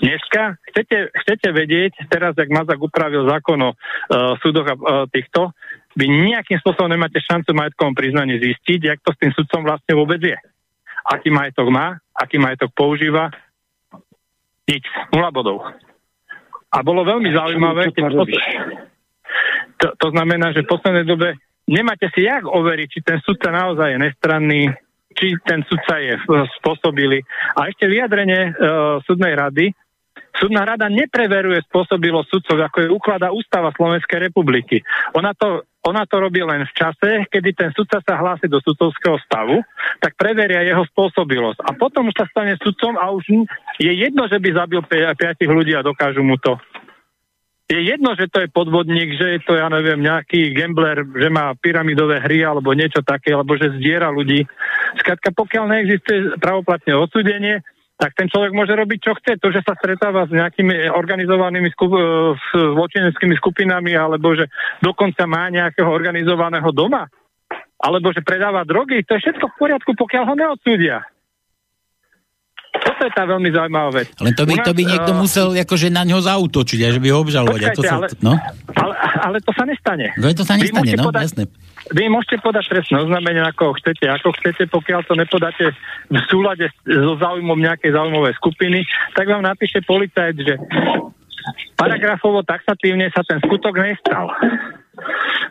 Dneska chcete, chcete vedieť, teraz, jak Mazak upravil zákon o uh, súdoch a uh, týchto, vy nejakým spôsobom nemáte šancu majetkovom priznaní zistiť, jak to s tým sudcom vlastne vôbec je. Aký majetok má, aký majetok používa, nič, nula bodov. A bolo veľmi zaujímavé, keď pos- to, to znamená, že v poslednej dobe nemáte si jak overiť, či ten sudca naozaj je nestranný, či ten sudca je eh, spôsobilý. A ešte vyjadrenie uh, súdnej rady. Súdna rada nepreveruje spôsobilosť sudcov, ako je ukladá ústava Slovenskej republiky. Ona to, ona to robí len v čase, kedy ten sudca sa hlási do sudcovského stavu, tak preveria jeho spôsobilosť. A potom už sa stane sudcom a už je jedno, že by zabil pi- piatich ľudí a dokážu mu to je jedno, že to je podvodník, že je to, ja neviem, nejaký gambler, že má pyramidové hry alebo niečo také, alebo že zdiera ľudí. Skrátka, pokiaľ neexistuje pravoplatné odsúdenie, tak ten človek môže robiť, čo chce. To, že sa stretáva s nejakými organizovanými skup- e, s zločineckými skupinami, alebo že dokonca má nejakého organizovaného doma, alebo že predáva drogy, to je všetko v poriadku, pokiaľ ho neodsúdia. Toto je tá veľmi zaujímavá vec. Len to by, nás, to by niekto eh, musel akože na ňo zautočiť že by ho obžalovať. A to Počkajte, sa, ale- no? Ale, ale to sa nestane. No, to sa nestane, no, podať- jasné. Vy môžete podať trestné oznámenie, ako chcete, ako chcete, pokiaľ to nepodáte v súlade so záujmom nejakej záujmovej skupiny, tak vám napíše policajt, že paragrafovo taxatívne sa ten skutok nestal.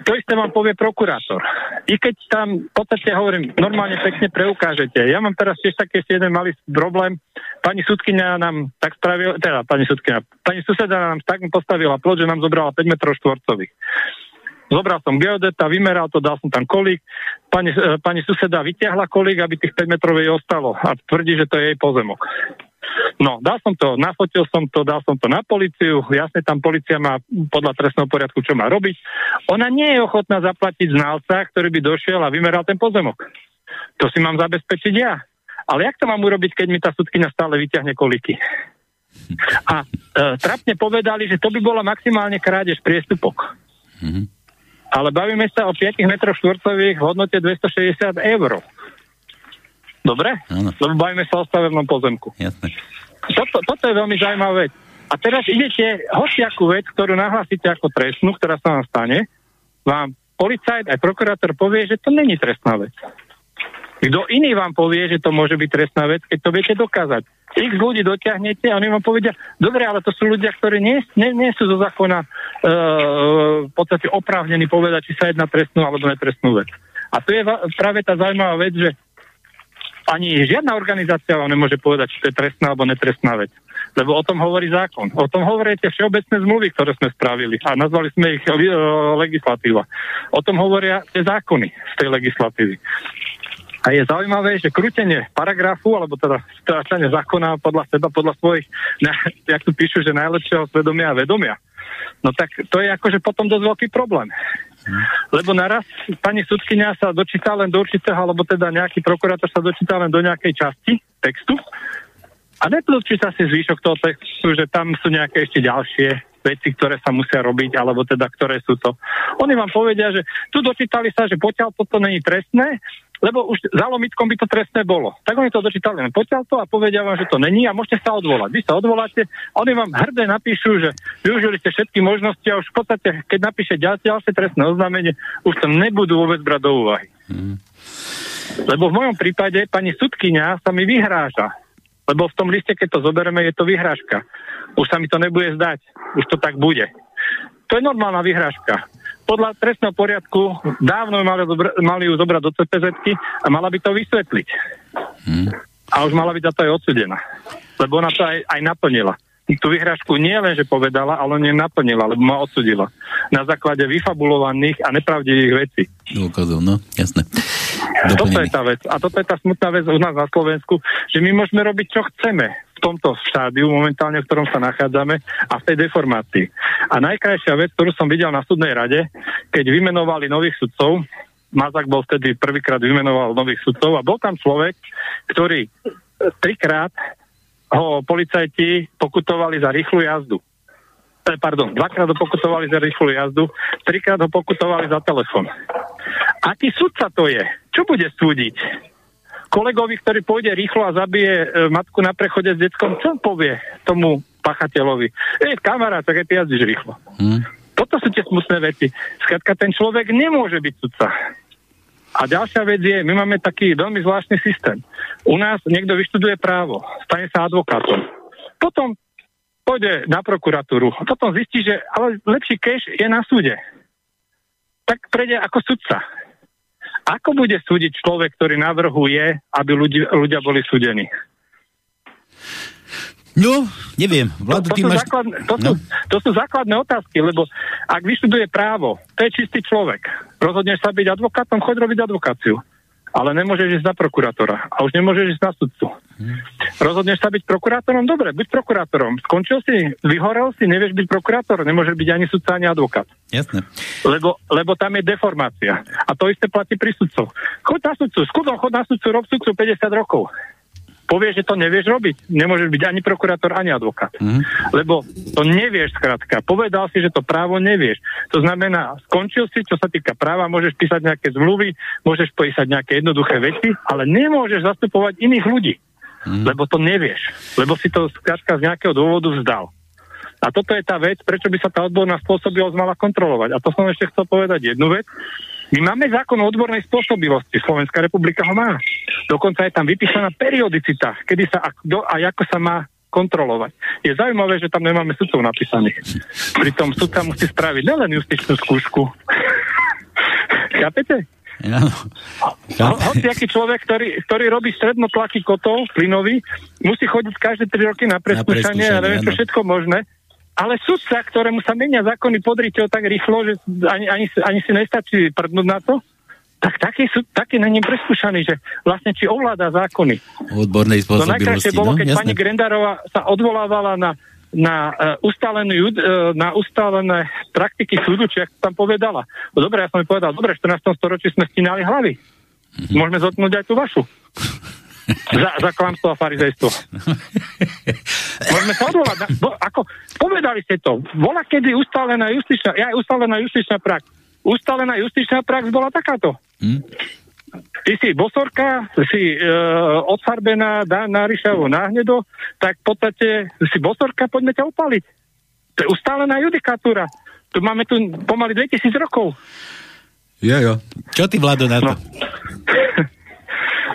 To isté vám povie prokurátor. I keď tam v podstate hovorím, normálne pekne preukážete. Ja mám teraz tiež taký jeden malý problém. Pani sudkynia nám tak spravila, teda pani sudkynia, pani suseda nám tak postavila plot, že nám zobrala 5 metrov štvorcových. Zobral som geodeta, vymeral to, dal som tam kolík. Pani, e, pani suseda vyťahla kolík, aby tých 5 metrov jej ostalo a tvrdí, že to je jej pozemok. No, dal som to, nafotil som to, dal som to na policiu, jasne tam policia má podľa trestného poriadku, čo má robiť. Ona nie je ochotná zaplatiť znalca, ktorý by došiel a vymeral ten pozemok. To si mám zabezpečiť ja. Ale jak to mám urobiť, keď mi tá sudkynia stále vyťahne kolíky? A e, trapne povedali, že to by bola maximálne krádež priestupok. Ale bavíme sa o 5 metroch štvorcových v hodnote 260 eur. Dobre? Áno. Lebo bavíme sa o stavebnom pozemku. Jasné. Toto, toto je veľmi zaujímavá vec. A teraz idete hociakú vec, ktorú nahlásite ako trestnú, ktorá sa vám stane, vám policajt, aj prokurátor povie, že to není trestná vec. Kto iný vám povie, že to môže byť trestná vec, keď to viete dokázať. X ľudí dotiahnete a oni vám povedia, dobre, ale to sú ľudia, ktorí nie, nie, nie sú zo zákona e, v podstate oprávnení povedať, či sa jedná trestnú alebo netrestnú vec. A to je práve tá zaujímavá vec, že ani žiadna organizácia vám nemôže povedať, či to je trestná alebo netrestná vec. Lebo o tom hovorí zákon. O tom hovoria tie všeobecné zmluvy, ktoré sme spravili a nazvali sme ich e, legislatíva. O tom hovoria tie zákony z tej legislatívy. A je zaujímavé, že krútenie paragrafu, alebo teda stráčanie zákona podľa seba, podľa svojich, ne, jak tu píšu, že najlepšieho svedomia a vedomia, no tak to je akože potom dosť veľký problém. Lebo naraz pani sudkynia sa dočíta len do určitého, alebo teda nejaký prokurátor sa dočíta len do nejakej časti textu a nedočíta si zvýšok toho textu, že tam sú nejaké ešte ďalšie veci, ktoré sa musia robiť, alebo teda ktoré sú to. Oni vám povedia, že tu dočítali sa, že potiaľ toto není trestné, lebo už za lomitkom by to trestné bolo. Tak oni to dočítali len potiaľ to a povedia vám, že to není a môžete sa odvolať. Vy sa odvoláte, oni vám hrdé napíšu, že využili ste všetky možnosti a už v podstate, keď napíše ďalšie, trestné oznámenie, už to nebudú vôbec brať do úvahy. Mm. Lebo v mojom prípade pani sudkynia sa mi vyhráža. Lebo v tom liste, keď to zoberieme, je to vyhrážka. Už sa mi to nebude zdať. Už to tak bude. To je normálna vyhrážka podľa trestného poriadku dávno mali, mali ju zobrať do cpz a mala by to vysvetliť. Hmm. A už mala byť za to aj odsudená. Lebo ona to aj, aj naplnila. Tú vyhrážku nie len, že povedala, ale nie naplnila, lebo ma odsudila. Na základe vyfabulovaných a nepravdivých vecí. Dôkazov, no, jasné. Doplnený. Toto je tá vec. A toto je tá smutná vec u nás na Slovensku, že my môžeme robiť, čo chceme v tomto štádiu momentálne, v ktorom sa nachádzame a v tej deformácii. A najkrajšia vec, ktorú som videl na súdnej rade, keď vymenovali nových sudcov, Mazak bol vtedy prvýkrát vymenoval nových sudcov a bol tam človek, ktorý trikrát ho policajti pokutovali za rýchlu jazdu. E, pardon, dvakrát ho pokutovali za rýchlu jazdu, trikrát ho pokutovali za telefon. Aký sudca to je? Čo bude súdiť? Kolegovi, ktorý pôjde rýchlo a zabije e, matku na prechode s deckom, čo povie tomu pachateľovi? Ej, kamarát, tak aj ty jazdíš rýchlo. Hmm. Toto sú tie smutné veci. Skladka, ten človek nemôže byť sudca. A ďalšia vec je, my máme taký veľmi zvláštny systém. U nás niekto vyštuduje právo, stane sa advokátom. Potom pôjde na prokuratúru potom zistí, že ale lepší cash je na súde. Tak prejde ako sudca. Ako bude súdiť človek, ktorý navrhuje, aby ľudia, ľudia boli súdení? No, neviem. Vladu, to, to, sú máš... základné, to, no. sú, to sú základné otázky, lebo ak vyštuduje právo, to je čistý človek. Rozhodneš sa byť advokátom, choď robiť advokáciu ale nemôžeš ísť na prokurátora a už nemôžeš ísť na sudcu. Hmm. Rozhodneš sa byť prokurátorom? Dobre, buď prokurátorom. Skončil si, vyhorel si, nevieš byť prokurátor, nemôže byť ani sudca, ani advokát. Jasné. Lebo, lebo tam je deformácia. A to isté platí pri sudcoch. Chod na sudcu, skudom chod na sudcu, rob sudcu 50 rokov povieš, že to nevieš robiť. Nemôžeš byť ani prokurátor, ani advokát. Mm. Lebo to nevieš skrátka. Povedal si, že to právo nevieš. To znamená, skončil si, čo sa týka práva, môžeš písať nejaké zmluvy, môžeš písať nejaké jednoduché veci, ale nemôžeš zastupovať iných ľudí. Mm. Lebo to nevieš. Lebo si to skrátka z nejakého dôvodu vzdal. A toto je tá vec, prečo by sa tá odborná spôsobilosť mala kontrolovať. A to som ešte chcel povedať jednu vec. My máme zákon o odbornej spôsobilosti. Slovenská republika ho má. Dokonca je tam vypísaná periodicita, kedy sa a, kdo, a ako sa má kontrolovať. Je zaujímavé, že tam nemáme sudcov napísaných. Pritom sudca musí spraviť nelen justičnú skúšku. Chápete? Ja, Ho, aký človek, ktorý, ktorý robí strednotlaky kotov plynový, musí chodiť každé 3 roky na preskúšanie a neviem, čo všetko možné ale sudca, ktorému sa menia zákony podriteľ tak rýchlo, že ani, ani, ani si nestačí prdnúť na to, tak taký, sú, taký na ním preskúšaný, že vlastne či ovláda zákony. Odbornej spôsobilosti. To najkrajšie bolo, no, keď jasné. pani Grendárová sa odvolávala na, na, uh, ustálenú, uh, na ustálené praktiky súdu, či ak tam povedala. No dobre, ja som mi povedal, dobre, v 14. storočí sme stínali hlavy. Mm-hmm. Môžeme zotknúť aj tú vašu. za, za klamstvo a farizejstvo. Môžeme sa odvolať. Na, bo, ako, povedali ste to. Bola kedy ustálená justičná, ja ustálená justičná prax. Ustálená justičná prax bola takáto. Hmm? Ty si bosorka, si e, odfarbená na, na ryšavo, na hnedo, tak v podstate si bosorka, poďme ťa upaliť. To je ustálená judikatúra. Tu máme tu pomaly 2000 rokov. Jo, jo. Čo ty, Vlado, na to? No.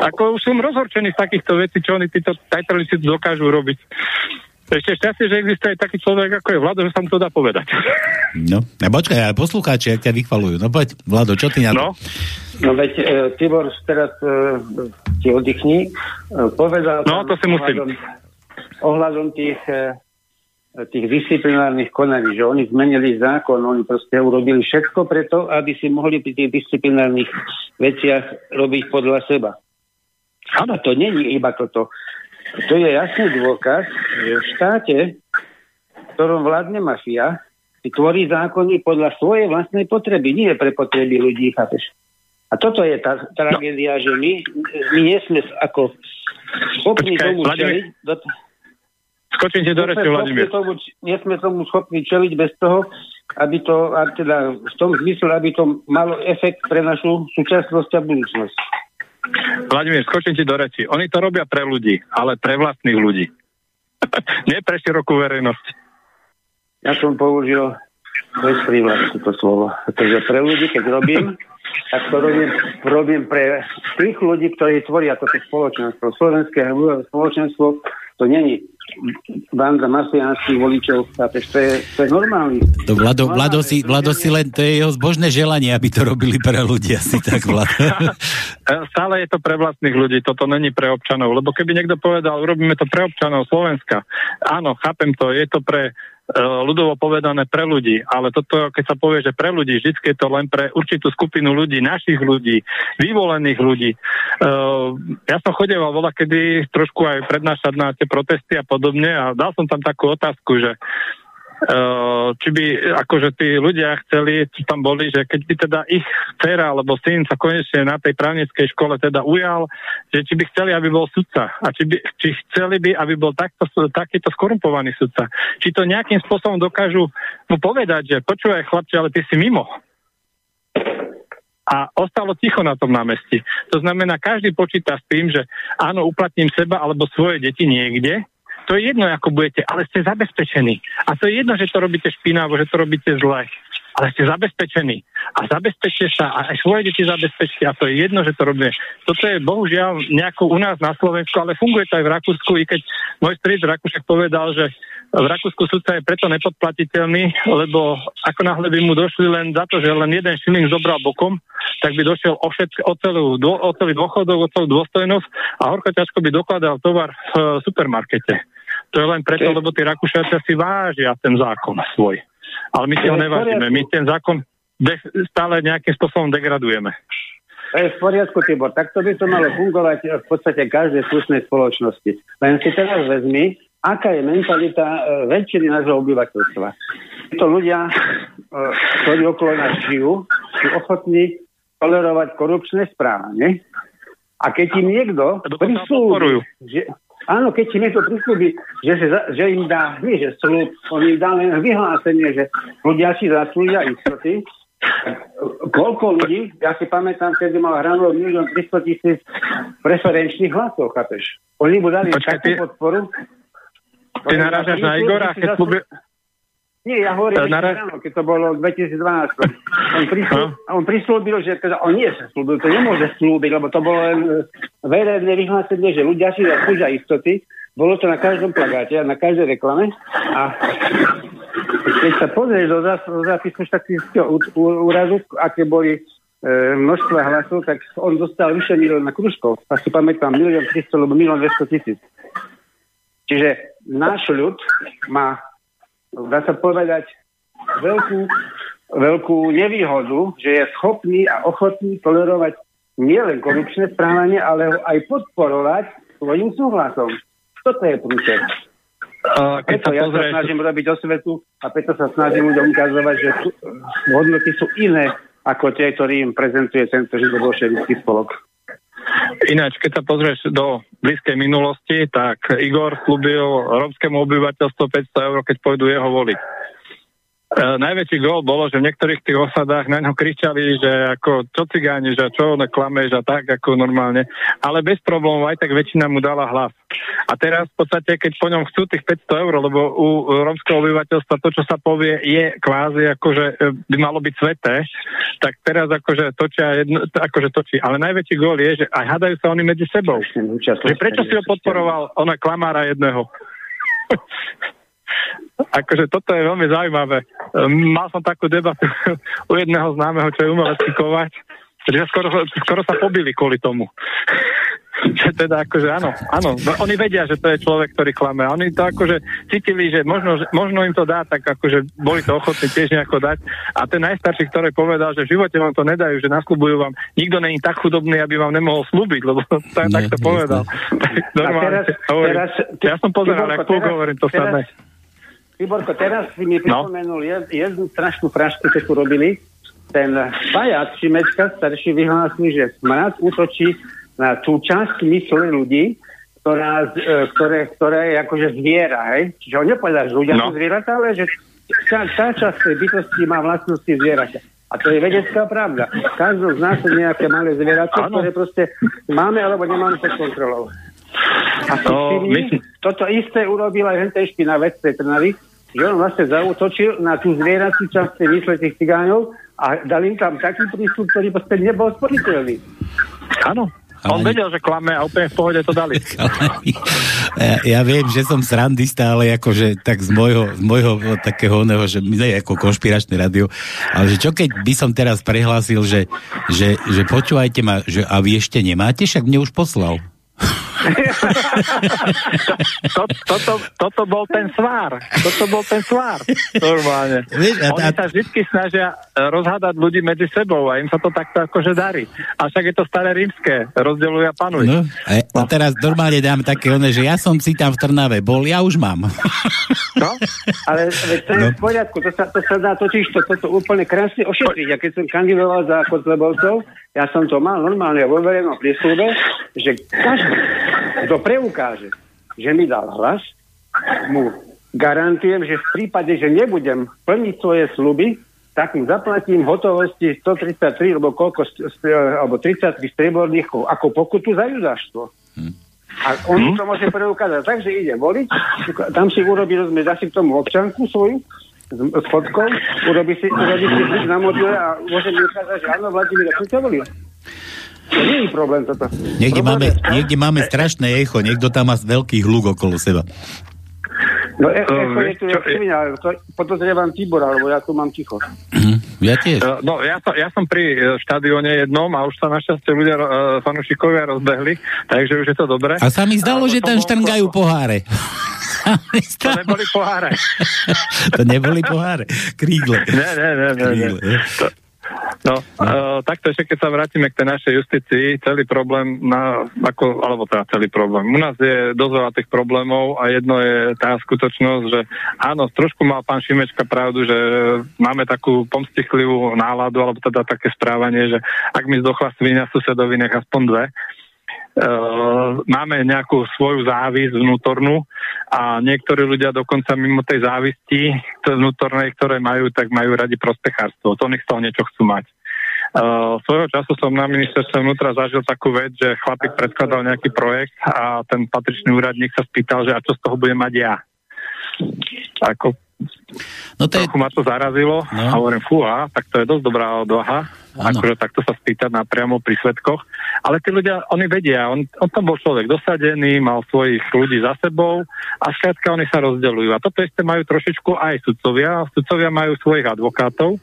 Ako už som rozhorčený z takýchto vecí, čo oni títo tajtrlici dokážu robiť. Ešte šťastie, že existuje taký človek, ako je Vlado, že sa mu to dá povedať. No, a počkaj, a poslucháči, ak ťa vychvalujú. No poď, Vlado, čo ty na to? No, no veď e, Tibor teraz e, ti oddychni. E, povedal no, to si musím. Ohľadom, ohľadom tých, e, tých disciplinárnych konaní, že oni zmenili zákon, oni proste urobili všetko preto, aby si mohli pri tých disciplinárnych veciach robiť podľa seba. Áno, to není iba toto. To je jasný dôkaz, že v štáte, v ktorom vládne mafia, si tvorí zákony podľa svojej vlastnej potreby, nie pre potreby ľudí, chápeš? A toto je tá tragédia, no. že my, my nie sme ako schopní Počkaj, tomu čeliť. Do... Skočím ti do reči, Vladimír. Tomu, nie sme tomu schopní čeliť bez toho, aby to, a teda v tom zmysle, aby to malo efekt pre našu súčasnosť a budúcnosť. Vladimír, skočím ti do reči. Oni to robia pre ľudí, ale pre vlastných ľudí. Nie pre širokú verejnosť. Ja som použil bez prívlasť to slovo. Takže pre ľudí, keď robím, tak to robím, robím pre tých ľudí, ktorí tvoria toto spoločenstvo. Slovenské spoločenstvo to není banda mafiánskych voličov, chápeš, to je, to je normálny. To Vlado, Vlado, si, Vlado si len, to je jeho zbožné želanie, aby to robili pre ľudí, asi tak, Vlado. Stále je to pre vlastných ľudí, toto není pre občanov, lebo keby niekto povedal, urobíme to pre občanov Slovenska, áno, chápem to, je to pre ľudovo povedané pre ľudí, ale toto, keď sa povie, že pre ľudí, vždy je to len pre určitú skupinu ľudí, našich ľudí, vyvolených ľudí. Uh, ja som chodeval voľa kedy trošku aj prednášať na tie protesty a podobne a dal som tam takú otázku, že či by akože tí ľudia chceli, či tam boli, že keď by teda ich dcera alebo syn sa konečne na tej právnickej škole teda ujal, že či by chceli, aby bol sudca a či, by, či chceli by, aby bol takto, takýto skorumpovaný sudca. Či to nejakým spôsobom dokážu mu povedať, že počúvaj chlapče, ale ty si mimo. A ostalo ticho na tom námestí. To znamená, každý počíta s tým, že áno, uplatním seba alebo svoje deti niekde, to je jedno, ako budete, ale ste zabezpečení. A to je jedno, že to robíte špinavo, že to robíte zle ale ste zabezpečení. A zabezpečte sa a aj svoje deti zabezpečte a to je jedno, že to robíme. Toto je bohužiaľ nejako u nás na Slovensku, ale funguje to aj v Rakúsku, i keď môj stric Rakúšek povedal, že v Rakúsku sudca je preto nepodplatiteľný, lebo ako náhle by mu došli len za to, že len jeden šiling zobral bokom, tak by došiel o, všetk- o, celú, o celý dôchodok, o celú dôstojnosť a horko ťažko by dokladal tovar v supermarkete. To je len preto, lebo tí Rakúšacia si vážia ten zákon svoj. Ale my si ho nevážime. My ten zákon stále nejakým spôsobom degradujeme. To je v poriadku, Tibor. Takto by to malo fungovať v podstate každej slušnej spoločnosti. Len si teraz vezmi, aká je mentalita uh, väčšiny nášho obyvateľstva. Títo ľudia, uh, ktorí okolo nás žijú, sú ochotní tolerovať korupčné správanie. A keď im niekto prislúbi, že, Áno, keď si niekto prislúbi, že, že, že im dá, nie že slúb, on im dá len vyhlásenie, že ľudia si zaslúžia istoty, koľko ľudí, ja si pamätám, keď mal hranu 1 300 tisíc preferenčných hlasov, chápeš? Oni mu dali Počkaj, takú podporu. Ty narážaš na Igora, keď slúbil... Nie, ja hovorím, uh, nara... ráno, keď to bolo v 2012. On, prislúbil, uh. on prislúbil, že teda, on nie sa slúbil, to nemôže slúbiť, lebo to bolo len e, verejné vyhlásenie, že ľudia si zaslúžia istoty. Bolo to na každom plagáte a na každej reklame. A keď sa pozrieš do, zás, do zápisu štatistického úradu, aké boli e, množstva hlasov, tak on dostal vyše milióna kružkov. Asi pamätám, milión 300 alebo milión 200 tisíc. Čiže náš ľud má dá sa povedať, veľkú, veľkú nevýhodu, že je schopný a ochotný tolerovať nielen korupčné správanie, ale ho aj podporovať svojim súhlasom. Toto je prúčer. Uh, preto ja pozrieš... sa snažím robiť osvetu a preto sa snažím ľuďom ukazovať, že hodnoty sú iné ako tie, ktorý im prezentuje tento židobolševický spolok. Ináč, keď sa pozrieš do blízkej minulosti, tak Igor slúbil rómskému obyvateľstvu 500 eur, keď pôjdu jeho voliť. Uh, najväčší gól bolo, že v niektorých tých osadách na ňo kričali, že ako čo cigáni, že čo ono klameš a tak ako normálne. Ale bez problémov aj tak väčšina mu dala hlas. A teraz v podstate, keď po ňom chcú tých 500 eur, lebo u rómskeho obyvateľstva to, čo sa povie, je kvázi akože e, by malo byť sveté, tak teraz akože točia jedno, akože točí. Ale najväčší gól je, že aj hadajú sa oni medzi sebou. Že prečo si ho podporoval ona klamára jedného? Akože toto je veľmi zaujímavé. Ehm, mal som takú debatu u jedného známeho, čo je umelecký kovač, že skoro, skoro sa pobili kvôli tomu. že teda akože áno, áno, no, oni vedia, že to je človek, ktorý klame. Oni to akože cítili, že možno, možno im to dá, tak akože boli to ochotní tiež nejako dať. A ten najstarší, ktorý povedal, že v živote vám to nedajú, že nasľubujú vám, nikto není tak chudobný, aby vám nemohol slúbiť, lebo to, tak, tak to povedal. Tak, normálne, teraz, hovorím, teraz, ja som pozeral, ako hovorím to samé. Tiborko, teraz si mi no. pripomenul no. jednu strašnú frašku, čo tu robili. Ten pajac Šimečka starší vyhlásil, že smrad útočí na tú časť mysle ľudí, ktorá, e, ktoré, ktoré je akože zviera, hej? Čiže on nepovedal, že ľudia no. sú zvieratá, ale že tá, tá časť tej bytosti má vlastnosti zvieraťa. A to je vedecká pravda. Každý z nás sú nejaké malé zvieratá, ktoré proste máme alebo nemáme pod kontrolou. A to, my... toto isté urobil aj z tej Trnavy, že on vlastne zautočil na tú zvieratú časť tej mysle tých cigánov a dal im tam taký prístup, ktorý proste nebol spoliteľný. Áno, ale... On vedel, že klame a úplne v pohode to dali. ja, ja viem, že som srandista, ale akože tak z môjho, z môjho takého oného, že my je ako konšpiračné rádio, ale že čo keď by som teraz prehlásil, že, že, že počúvajte ma, že a vy ešte nemáte, však mne už poslal to, toto, toto bol ten svár. Toto bol ten svár. Normálne. Víš, a Oni sa vždy snažia e, rozhádať ľudí medzi sebou a im sa to takto akože darí. A však je to staré rímske. Rozdeluj a panuj. No, a, a teraz normálne dám také one, že ja som si tam v Trnave bol, ja už mám. No, ale to je no. v poriadku. To sa, to sa dá totiž to, toto úplne krásne ošetriť. Ja keď som kandidoval za Kotlebovcov, ja som to mal normálne vo verejnom prísľube, že každý, kto preukáže, že mi dal hlas, mu garantujem, že v prípade, že nebudem plniť svoje sluby, tak mu zaplatím v hotovosti 133 alebo, koľko, alebo 33 streborných ako pokutu za judaštvo. Hmm. A on hmm. to môže preukázať. Takže ide voliť, tam si urobí, rozumie, dá si k tomu občanku svoju, s, fotkou, urobí si, urobí si na mobile a môže mi ukázať, že áno, Vladimír, ja som ťa volil. To nie je problém toto. Niekde, problém máme, je, niekde máme strašné echo, niekto tam má veľký hluk okolo seba. No e, echo je tu, ale to podozrievam Tibora, lebo ja tu mám ticho. Mhm, ja tiež. No, ja, som, ja som pri e, štadióne jednom a už sa našťastie ľudia, uh, fanúšikovia rozbehli, takže už je to dobré. A sa mi zdalo, že tam štrngajú poháre. to neboli poháre. to neboli poháre. Krígle. Ne, ne, ne, ne. ne. To, No, no. Uh, takto ešte keď sa vrátime k tej našej justícii, celý problém, na, ako, alebo teda celý problém. U nás je dosť veľa tých problémov a jedno je tá skutočnosť, že áno, trošku mal pán Šimečka pravdu, že máme takú pomstichlivú náladu, alebo teda také správanie, že ak mi zdochla svinia susedovi, nech aspoň dve. Uh, máme nejakú svoju závisť vnútornú a niektorí ľudia dokonca mimo tej závisti to vnútornej, ktoré majú, tak majú radi prospechárstvo. To nech z toho niečo chcú mať. Uh, svojho času som na ministerstve vnútra zažil takú vec, že chlapík predkladal nejaký projekt a ten patričný úradník sa spýtal, že a čo z toho budem mať ja. Ako No to Trochu je... ma to zarazilo no. a hovorím, fúha, tak to je dosť dobrá odvaha, ano. akože takto sa spýtať napriamo pri svetkoch. Ale tí ľudia, oni vedia, on, on tam bol človek dosadený, mal svojich ľudí za sebou a skrátka oni sa rozdeľujú. A toto isté majú trošičku aj sudcovia. Sudcovia majú svojich advokátov,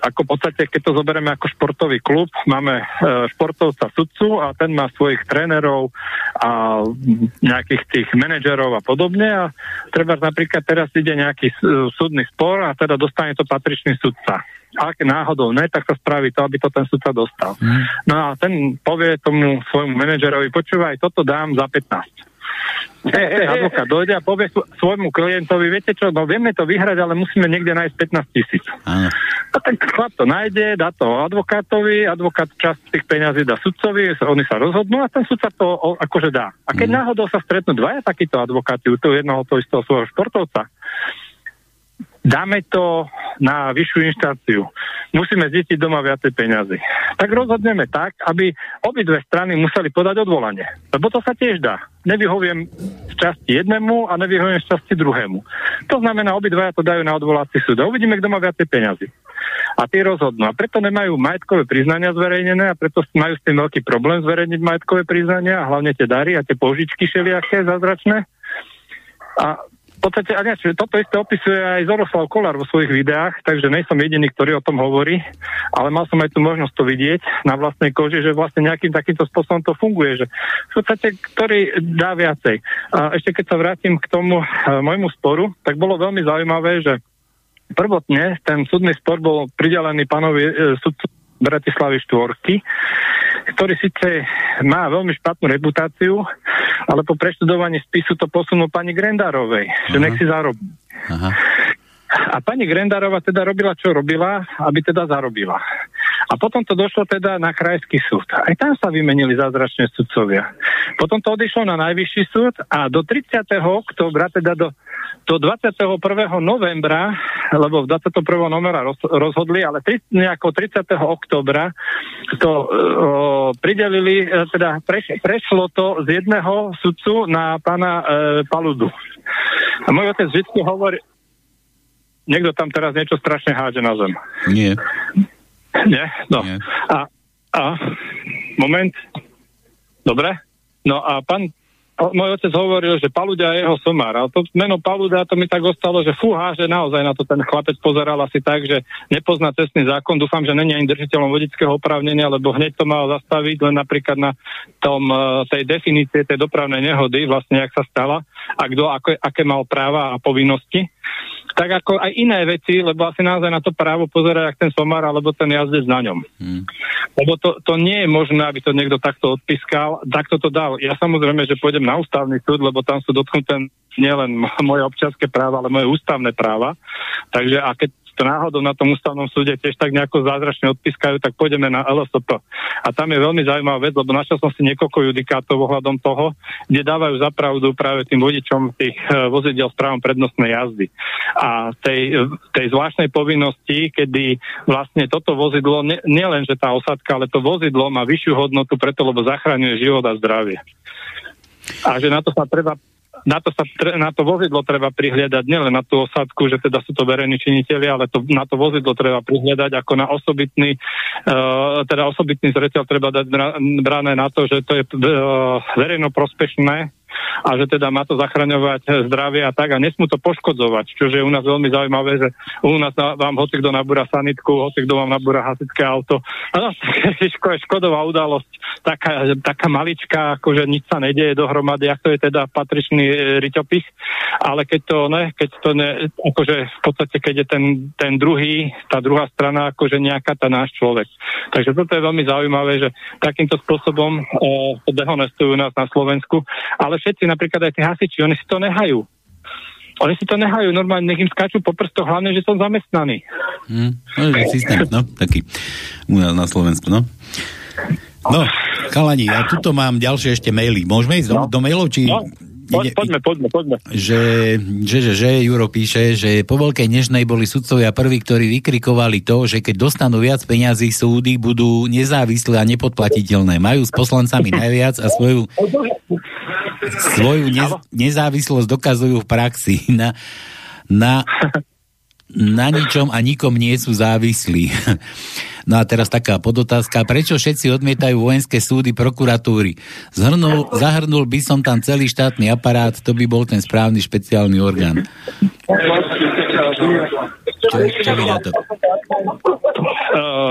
ako v podstate, keď to zoberieme ako športový klub, máme e, športovca sudcu a ten má svojich trénerov a nejakých tých manažerov a podobne a treba napríklad teraz ide nejaký súdny spor a teda dostane to patričný sudca. Ak náhodou ne, tak sa spraví to, aby to ten sudca dostal. Mm. No a ten povie tomu svojmu manažerovi, počúvaj, toto dám za 15 Hey, advokát dojde a povie svojmu klientovi, viete čo, no vieme to vyhrať, ale musíme niekde nájsť 15 tisíc. A ten chlap to nájde, dá to advokátovi, advokát časť tých peňazí dá sudcovi, oni sa rozhodnú a ten sudca to akože dá. A keď mm. náhodou sa stretnú dvaja takíto advokáti u toho jednoho toho istého svojho športovca, dáme to na vyššiu inštáciu. Musíme zistiť doma viacej peňazí. Tak rozhodneme tak, aby obidve strany museli podať odvolanie. Lebo to sa tiež dá. Nevyhoviem z časti jednému a nevyhoviem z časti druhému. To znamená, obidvaja to dajú na odvolací súd. A uvidíme, kto má viacej peňazí. A tie rozhodnú. A preto nemajú majetkové priznania zverejnené a preto majú s tým veľký problém zverejniť majetkové priznania a hlavne tie dary a tie požičky šeliaké zázračné. A v podstate, a neviem, toto isté opisuje aj Zoroslav Kolár vo svojich videách, takže nejsom jediný, ktorý o tom hovorí, ale mal som aj tú možnosť to vidieť na vlastnej koži, že vlastne nejakým takýmto spôsobom to funguje, že v podstate, ktorý dá viacej. A ešte keď sa vrátim k tomu e, môjmu sporu, tak bolo veľmi zaujímavé, že prvotne ten súdny spor bol pridelený pánovi e, sudcu Bratislavy štvorky, ktorý síce má veľmi špatnú reputáciu, ale po preštudovaní spisu to posunul pani Grendárovej, že nech si zarobí. Aha. A pani Grendárova teda robila, čo robila, aby teda zarobila. A potom to došlo teda na krajský súd. Aj tam sa vymenili zázračné sudcovia. Potom to odišlo na najvyšší súd a do 30. oktobra, teda do, do 21. novembra, lebo v 21. novembra roz, rozhodli, ale 30, nejako 30. oktobra to uh, pridelili, uh, teda preš, prešlo to z jedného sudcu na pána uh, Paludu. A môj otec vždy hovorí, niekto tam teraz niečo strašne háže na zem. Nie. Nie? No. Nie. A, a, moment. Dobre? No a pán môj otec hovoril, že Paludia je jeho somár. A to meno Paludia to mi tak ostalo, že fúha, že naozaj na to ten chlapec pozeral asi tak, že nepozná cestný zákon. Dúfam, že není ani držiteľom vodického oprávnenia, lebo hneď to mal zastaviť len napríklad na tom, e, tej definície tej dopravnej nehody, vlastne jak sa stala a kto aké, aké mal práva a povinnosti tak ako aj iné veci, lebo asi naozaj na to právo pozerať, ak ten somár alebo ten jazdec na ňom. Hmm. Lebo to, to nie je možné, aby to niekto takto odpískal, takto to dal. Ja samozrejme, že pôjdem na ústavný súd, lebo tam sú dotknuté nielen moje občianské práva, ale moje ústavné práva. Takže a keď to náhodou na tom ústavnom súde tiež tak nejako zázračne odpískajú, tak pôjdeme na LSP. A tam je veľmi zaujímavá vec, lebo našiel som si niekoľko judikátov ohľadom toho, kde dávajú zapravdu práve tým vodičom tých e, vozidel s právom prednostnej jazdy. A tej, tej zvláštnej povinnosti, kedy vlastne toto vozidlo, nielen, že tá osadka, ale to vozidlo má vyššiu hodnotu preto, lebo zachraňuje život a zdravie. A že na to sa treba na to, sa, na to vozidlo treba prihliadať nielen na tú osadku, že teda sú to verejní činiteľi, ale to, na to vozidlo treba prihliadať ako na osobitný, uh, teda osobitný zreteľ treba dať brané na to, že to je uh, verejno prospešné a že teda má to zachraňovať zdravie a tak a nesmú to poškodzovať, čo je u nás veľmi zaujímavé, že u nás vám hoci kto nabúra sanitku, hoci kto vám nabúra hasičské auto. A škodová udalosť, taká, taká maličká, akože nič sa nedieje dohromady, ako je teda patričný e, riťopich, ale keď to ne, keď to ne, akože v podstate, keď je ten, ten druhý, tá druhá strana, akože nejaká tá náš človek. Takže toto je veľmi zaujímavé, že takýmto spôsobom e, to dehonestujú nás na Slovensku, ale všetci, napríklad aj tí hasiči, oni si to nehajú. Oni si to nehajú, normálne nech im skáču po prstoch, hlavne, že som zamestnaný. Hmm, no, systém, no, taký u nás na Slovensku, no. No, Kalani, ja tuto mám ďalšie ešte maily. Môžeme ísť no. do, do mailov, či... No. Ide, poďme, poďme, poďme. Že, že, že, že, Juro píše, že po Veľkej Nežnej boli sudcovia prví, ktorí vykrikovali to, že keď dostanú viac peňazí, súdy budú nezávislé a nepodplatiteľné. Majú s poslancami najviac a svoju, svoju nez, nezávislosť dokazujú v praxi. Na, na, na ničom a nikom nie sú závislí. No a teraz taká podotázka, prečo všetci odmietajú vojenské súdy prokuratúry? Zhrnul, zahrnul by som tam celý štátny aparát, to by bol ten správny špeciálny orgán. Čo, vy na to?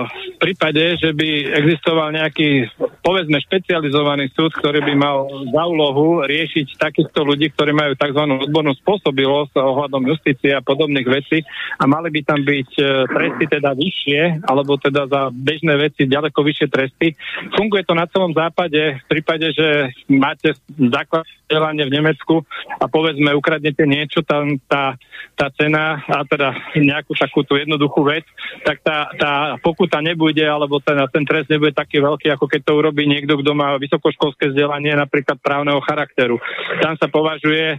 v prípade, že by existoval nejaký, povedzme, špecializovaný súd, ktorý by mal za úlohu riešiť takýchto ľudí, ktorí majú tzv. odbornú spôsobilosť ohľadom justície a podobných vecí a mali by tam byť e, tresty teda vyššie, alebo teda za bežné veci ďaleko vyššie tresty. Funguje to na celom západe v prípade, že máte základ v Nemecku a povedzme ukradnete niečo, tam tá, tá cena a teda nejak nejakú takú tú jednoduchú vec, tak tá, tá pokuta nebude, alebo ten, ten trest nebude taký veľký, ako keď to urobí niekto, kto má vysokoškolské vzdelanie, napríklad právneho charakteru. Tam sa považuje, e,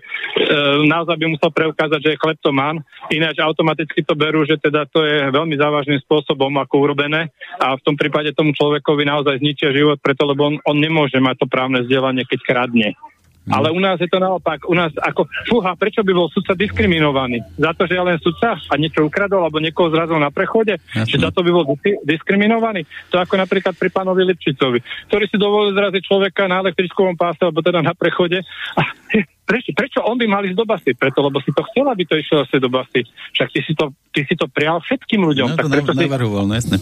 naozaj by musel preukázať, že je kleptoman, ináč automaticky to berú, že teda to je veľmi závažným spôsobom ako urobené a v tom prípade tomu človekovi naozaj zničia život, preto lebo on, on nemôže mať to právne vzdelanie, keď kradne. Mm. Ale u nás je to naopak. U nás ako, fúha, prečo by bol sudca diskriminovaný? Za to, že je len sudca a niečo ukradol alebo niekoho zrazil na prechode? Jasne. Že za to by bol diskriminovaný? To ako napríklad pri pánovi Lipčicovi, ktorý si dovolil zraziť človeka na elektrickovom páse alebo teda na prechode. A prečo, prečo on by mal ísť do basy? Preto, lebo si to chcel, aby to išlo asi do basy. Však ty si to, ty si to prial všetkým ľuďom. No, tak prečo navrhoval, si... no jasne.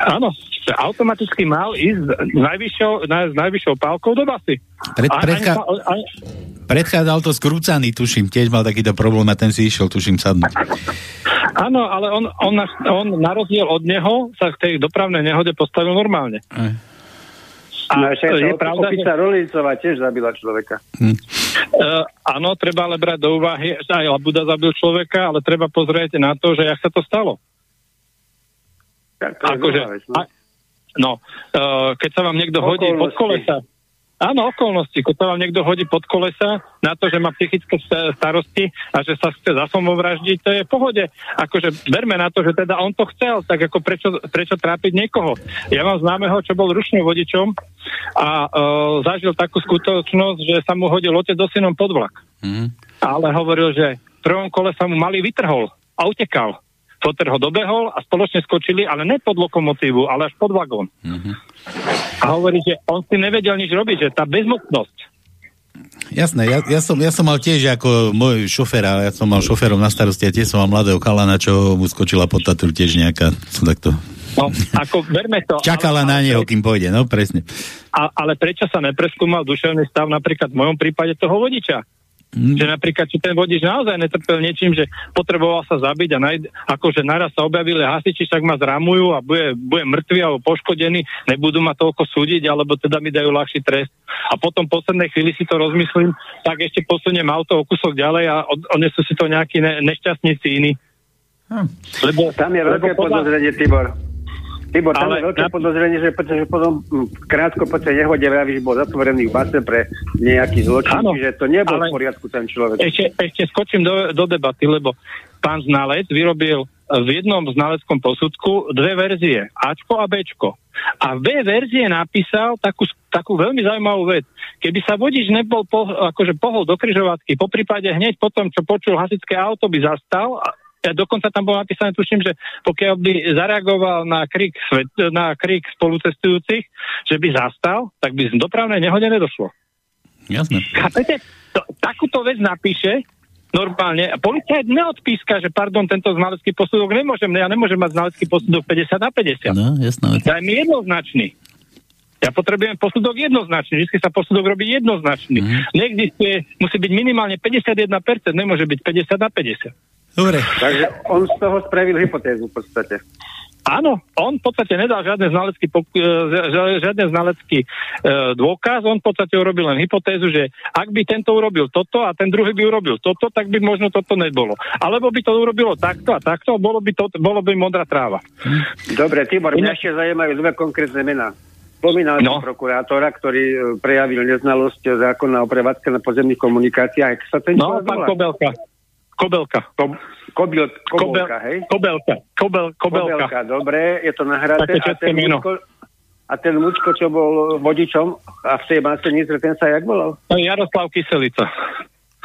Áno, automaticky mal ísť s najvyššou, na, s najvyššou pálkou do basy. Pred, predcha... ani, Predchádzal to skrúcaný, tuším, tiež mal takýto problém a ten si išiel, tuším, sadnúť. Áno, ale on, on, on na rozdiel od neho sa k tej dopravnej nehode postavil normálne. Aj. A no, ešte je pravda, že... Rolicová tiež zabila človeka. Hm. Uh, áno, treba ale brať do úvahy, že aj Labuda zabil človeka, ale treba pozrieť na to, že jak sa to stalo. Tak to akože, vec, no, a, no uh, keď sa vám niekto hodí pod kolesa, Áno, okolnosti. Keď sa vám niekto hodí pod kolesa na to, že má psychické starosti a že sa chce zasomovraždiť, to je v pohode. Akože berme na to, že teda on to chcel, tak ako prečo, prečo trápiť niekoho. Ja mám známeho, čo bol ručným vodičom a uh, zažil takú skutočnosť, že sa mu hodil otec do synom pod vlak. Mm. Ale hovoril, že v prvom kole sa mu malý vytrhol a utekal. Potter ho dobehol a spoločne skočili, ale ne pod lokomotívu, ale až pod vagón. Mm-hmm. A hovorí, že on si nevedel nič robiť, že tá bezmocnosť. Jasné, ja, ja, som, ja som mal tiež ako môj šofér, ja som mal šoférom na starosti a tiež som mal mladého kalana, čo mu skočila pod Tatru tiež nejaká, som takto No, ako verme to. Čakala ale, na neho, kým pôjde, no presne. A, ale prečo sa nepreskúmal duševný stav napríklad v mojom prípade toho vodiča? Mm. Že napríklad, či ten vodič naozaj netrpel niečím, že potreboval sa zabiť a naj, akože naraz sa objavili hasiči, však ma zramujú a bude, bude mŕtvy alebo poškodený, nebudú ma toľko súdiť, alebo teda mi dajú ľahší trest. A potom v poslednej chvíli si to rozmyslím, tak ešte posuniem auto o kúsok ďalej a odnesú si to nejakí ne, nešťastníci iní. Hm. Lebo, tam je veľké podozrenie, Tibor. Tibor, tam ale je veľké na... podozrenie, že, pretože potom hm, krátko po tej nehode vravíš, bol zatvorený v base pre nejaký zločin, ano, čiže to nebol ale v poriadku ten človek. Ešte, ešte skočím do, do debaty, lebo pán znalec vyrobil v jednom znaleckom posudku dve verzie, Ačko a Bčko. A V verzie napísal takú, takú veľmi zaujímavú vec. Keby sa vodič nebol po, akože pohol do kryžovatky, po prípade hneď potom, čo počul hasičské auto, by zastal ja dokonca tam bolo napísané, tuším, že pokiaľ by zareagoval na krik, svet, na krik spolucestujúcich, že by zastal, tak by z dopravnej nehode nedošlo. Jasné. Chápete? To, takúto vec napíše normálne a policajt neodpíska, že pardon, tento znalecký posudok nemôžem, ja nemôžem mať znalecký posudok 50 na 50. No, jasné. Daj mi jednoznačný. Ja potrebujem posudok jednoznačný. Vždy sa posudok robí jednoznačný. Mm. Neexistuje, musí byť minimálne 51%, nemôže byť 50 na 50. Dobre. Takže on z toho spravil hypotézu v podstate. Áno, on v podstate nedal žiadne znalecký, e, žiadne znalecký e, dôkaz, on v podstate urobil len hypotézu, že ak by tento urobil toto a ten druhý by urobil toto, tak by možno toto nebolo. Alebo by to urobilo takto a takto, bolo by, to, bolo by modrá tráva. Dobre, Tibor, mňa ešte zaujímajú dve konkrétne mená. Spomínal no. prokurátora, ktorý e, prejavil neznalosť zákona o prevádzke na pozemných komunikáciách. Sa ten no, pán Kobelka. Kobelka. Ko, kobil, kobelka, hej? Kobelka. Kobel, kobelka. kobelka. Dobre, je to nahraté. A ten, mučko, a ten mučko, čo bol vodičom a v tej masenice, ten sa jak volal? Jaroslav Kyselica.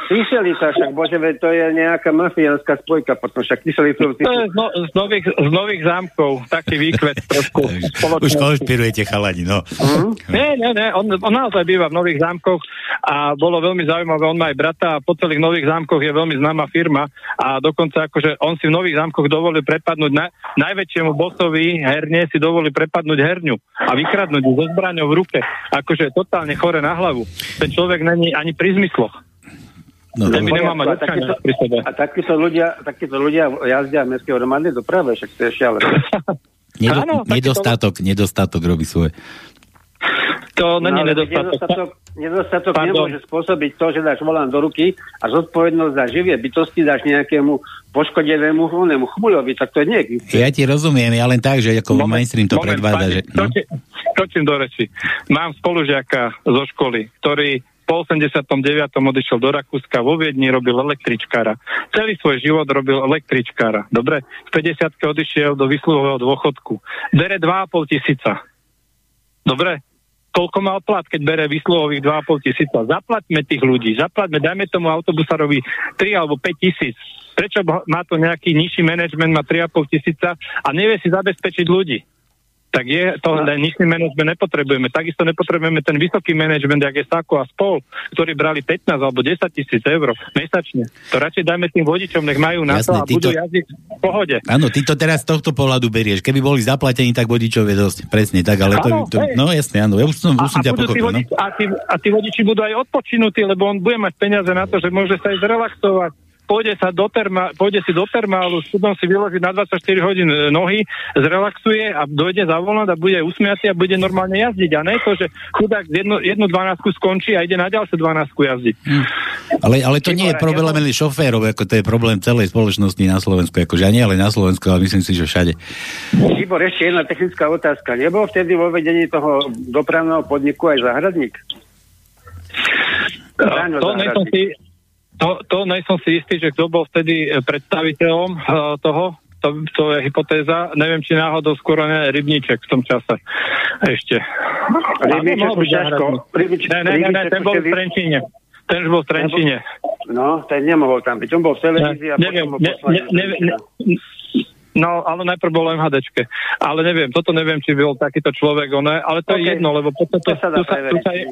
Kyselica, však bože, to je nejaká mafiánska spojka potom, však Kyselica... To je z, no, z, nových, z nových zámkov, taký výkvet trošku. Už konšpirujete chalani, no. Mm? Nie, nie, nie, on, on naozaj býva v nových zámkoch a bolo veľmi zaujímavé, on má aj brata a po celých nových zámkoch je veľmi známa firma a dokonca akože on si v nových zámkoch dovolil prepadnúť na, najväčšiemu bosovi herne si dovolil prepadnúť herňu a vykradnúť ju so zbraňou v ruke. Akože totálne chore na hlavu. Ten človek není ani pri zmysloch. No, by nemá mať a, takíto ľudia, takíto ľudia jazdia v mestskej hromadnej doprave, však to je šialené. Nedo, Áno, nedostatok, to... nedostatok robí svoje. To není ale nedostatok. Nedostatok, nedostatok Pardon. nemôže spôsobiť to, že dáš volán do ruky a zodpovednosť za živie bytosti dáš nejakému poškodenému onému chmuľovi, tak to neexistuje. Ja ti rozumiem, ja len tak, že ako mainstream to predváda, že... No. Skočím do reči. Mám spolužiaka zo školy, ktorý po 89. odišiel do Rakúska, vo Viedni robil električkára. Celý svoj život robil električkára. Dobre? V 50. odišiel do vysluhového dôchodku. Bere 2,5 tisíca. Dobre? Koľko mal plat, keď bere vysluhových 2,5 tisíca? Zaplaťme tých ľudí, zaplaťme, dajme tomu autobusárovi 3 alebo 5 tisíc. Prečo má to nejaký nižší manažment, má 3,5 tisíca a nevie si zabezpečiť ľudí? Tak je to No. nižší manažment nepotrebujeme. Takisto nepotrebujeme ten vysoký manažment, jak je Sako a spol, ktorí brali 15 alebo 10 tisíc eur mesačne. To radšej dajme tým vodičom, nech majú na to Jasné, a títo- budú jazdiť v pohode. Áno, ty to teraz z tohto pohľadu berieš. Keby boli zaplatení, tak vodičov je dosť. Presne tak, ale to, Áno, to hej. no jasne, áno. Ja už som, A, už som a, ťa budú tí pochopil. No. vodiči, a, tí, a tí vodiči budú aj odpočinutí, lebo on bude mať peniaze na to, že môže sa aj zrelaxovať. Pôjde, sa do terma, pôjde si do termálu, s chudom si vyložiť na 24 hodín e, nohy, zrelaxuje a dojde za volant a bude usmiatý a bude normálne jazdiť. A ne to, že chudák jednu, jednu 12 skončí a ide na ďalšiu 12 jazdiť. Ale, ale to nie je problém len šoférov, ako to je problém celej spoločnosti na Slovensku. Akože a nie len na Slovensku, ale myslím si, že všade. Tibor, ešte jedna technická otázka. Nebol vtedy vo vedení toho dopravného podniku aj záhradník? Braňo to, si, to, to nejsom si istý, že kto bol vtedy e, predstaviteľom uh, toho, to, to je hypotéza. Neviem, či náhodou skôr ne Rybníček v tom čase. Ešte. Rybníček už ťažko. Rybníček- Ne, ne, ne, ne, ten bol v Trenčíne. Ten už bol v Trenčíne. No, ten nemohol tam byť. On bol v televízii a neviem, potom ne, ne, ne, ne, No, ale najprv bol MHDčke. Ale neviem, toto neviem, či bol takýto človek, one, ale to je OK. jedno, lebo potom To sa dá tu, sa, tu, sa, je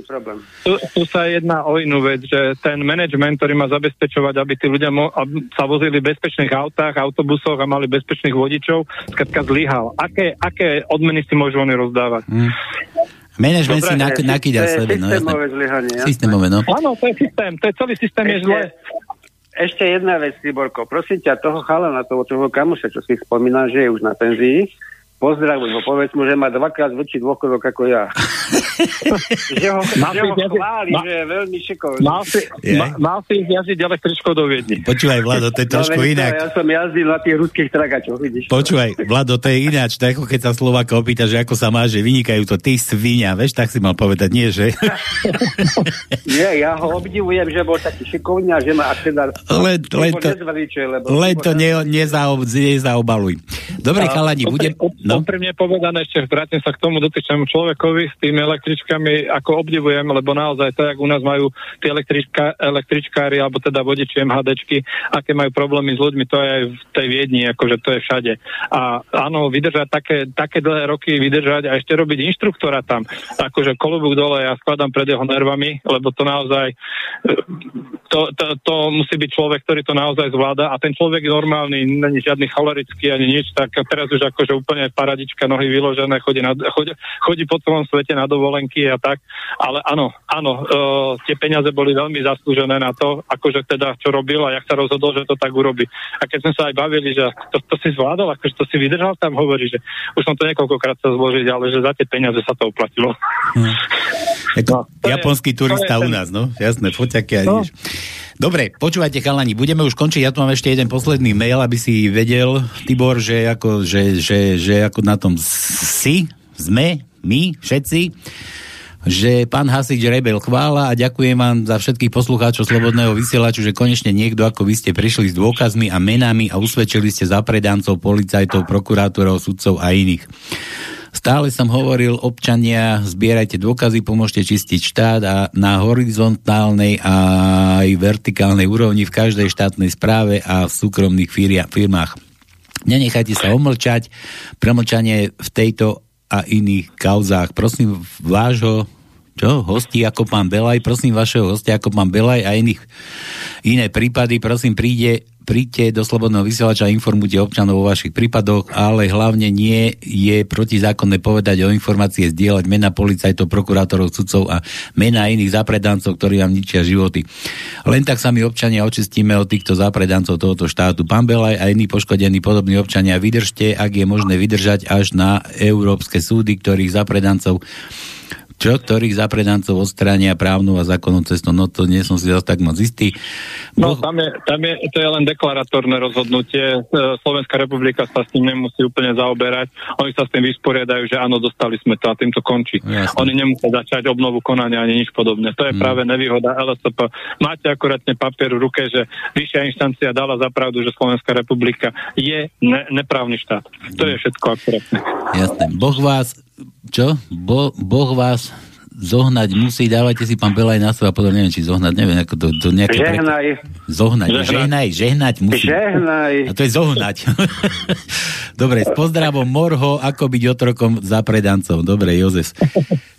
tu, tu sa jedná o inú vec, že ten management, ktorý má zabezpečovať, aby tí ľudia mo- ab- sa vozili v bezpečných autách, autobusoch a mali bezpečných vodičov, skratka zlyhal. Aké, aké odmeny si môžu oni rozdávať? Hm. Management si Dobre, nak- to je- nakýda to je sebe. No, systémové zlyhanie. Systémové, no. Áno, to je systém, to je celý systém je zle. Ešte jedna vec, Tiborko. Prosím ťa, toho chalana, toho tvojho kamoša, čo si spomínal, že je už na penzii, pozdravuj ho, povedz mu, že má dvakrát väčší dôchodok ako ja. že ho, Mal že ho chváli, ma- že je veľmi šikovný. Mal si, ma, mal si jazdiť električkou do Viedni. Počúvaj, Vlado, to je trošku no, veď to, inak. Ja som jazdil na tých ruských tragačoch, vidíš. Počúvaj, Vlado, to je ináč, je ako keď sa Slováka opýta, že ako sa má, že vynikajú to ty svinia, vieš, tak si mal povedať, nie, že? Nie, ja ho obdivujem, že bol taký šikovný a že má až teda... Len, len to, lebo len to ne, nezaob, nezaobaluj. Dobre, A chalani, budem... No, Úprimne povedané, ešte vrátim sa k tomu dotyčnému človekovi s tými električkami, ako obdivujem, lebo naozaj to, jak u nás majú tie električka, električkári, alebo teda vodiči MHDčky, aké majú problémy s ľuďmi, to je aj v tej Viedni, akože to je všade. A áno, vydržať také, také dlhé roky, vydržať a ešte robiť inštruktora tam, akože kolobúk dole, ja skladám pred jeho nervami, lebo to naozaj to, to, to musí byť človek, ktorý to naozaj zvláda a ten človek je normálny, není žiadny cholerický ani nič, tak teraz už akože úplne paradička, nohy vyložené, chodí, na, chodí, chodí po celom svete na dovolenky a tak, ale áno, áno, e, tie peniaze boli veľmi zaslúžené na to, akože teda čo robil a jak sa rozhodol, že to tak urobí. A keď sme sa aj bavili, že to, to si zvládol, akože to si vydržal tam, hovorí, že už som to niekoľkokrát sa zložiť, ale že za tie peniaze sa to oplatilo. ako to je- japonský turista to je u nás, no, jasné, foťaky a No. nič. Dobre, počúvajte chalani, budeme už končiť, ja tu mám ešte jeden posledný mail, aby si vedel, Tibor, že ako, že, že, že ako na tom si, sme, my, všetci, že pán Hasič Rebel chvála a ďakujem vám za všetkých poslucháčov Slobodného vysielaču, že konečne niekto ako vy ste prišli s dôkazmi a menami a usvedčili ste za predancov, policajtov, prokurátorov, sudcov a iných. Stále som hovoril, občania, zbierajte dôkazy, pomôžte čistiť štát a na horizontálnej a aj vertikálnej úrovni v každej štátnej správe a v súkromných firmách. Nenechajte sa omlčať, premlčanie v tejto a iných kauzách. Prosím vášho čo, hostí ako pán Belaj, prosím vašeho hostia ako pán Belaj a iných iné prípady, prosím príde, príďte do Slobodného vysielača a informujte občanov o vašich prípadoch, ale hlavne nie je protizákonné povedať o informácie, zdieľať mena policajtov, prokurátorov, sudcov a mena iných zapredancov, ktorí vám ničia životy. Len tak sa my občania očistíme od týchto zapredancov tohoto štátu. Pán Belaj a iní poškodení podobní občania, vydržte, ak je možné vydržať až na európske súdy, ktorých zapredancov čo, ktorých zapredancov odstránia právnu a zákonnú cestu, no to nie som si zase tak moc istý. No, tam je, tam je, to je len deklaratórne rozhodnutie. E, Slovenská republika sa s tým nemusí úplne zaoberať. Oni sa s tým vysporiadajú, že áno, dostali sme to a tým to končí. Jasne. Oni nemusia začať obnovu konania ani nič podobné. To je hmm. práve nevýhoda LSP. Máte akurátne papier v ruke, že vyššia inštancia dala zapravdu, že Slovenská republika je ne, neprávny štát. To je všetko akurátne. Jasné. Boh vás, čo? Bo, boh vás zohnať musí, dávajte si pán Belaj na seba pozor, neviem, či zohnať, neviem, ako to, to nejaké... Žehnaj. Pre... Zohnať, žehnaj, žehnaj, žehnať musí. Žehnaj. A to je zohnať. Dobre, s pozdravom Morho, ako byť otrokom za predancov. Dobre, Jozef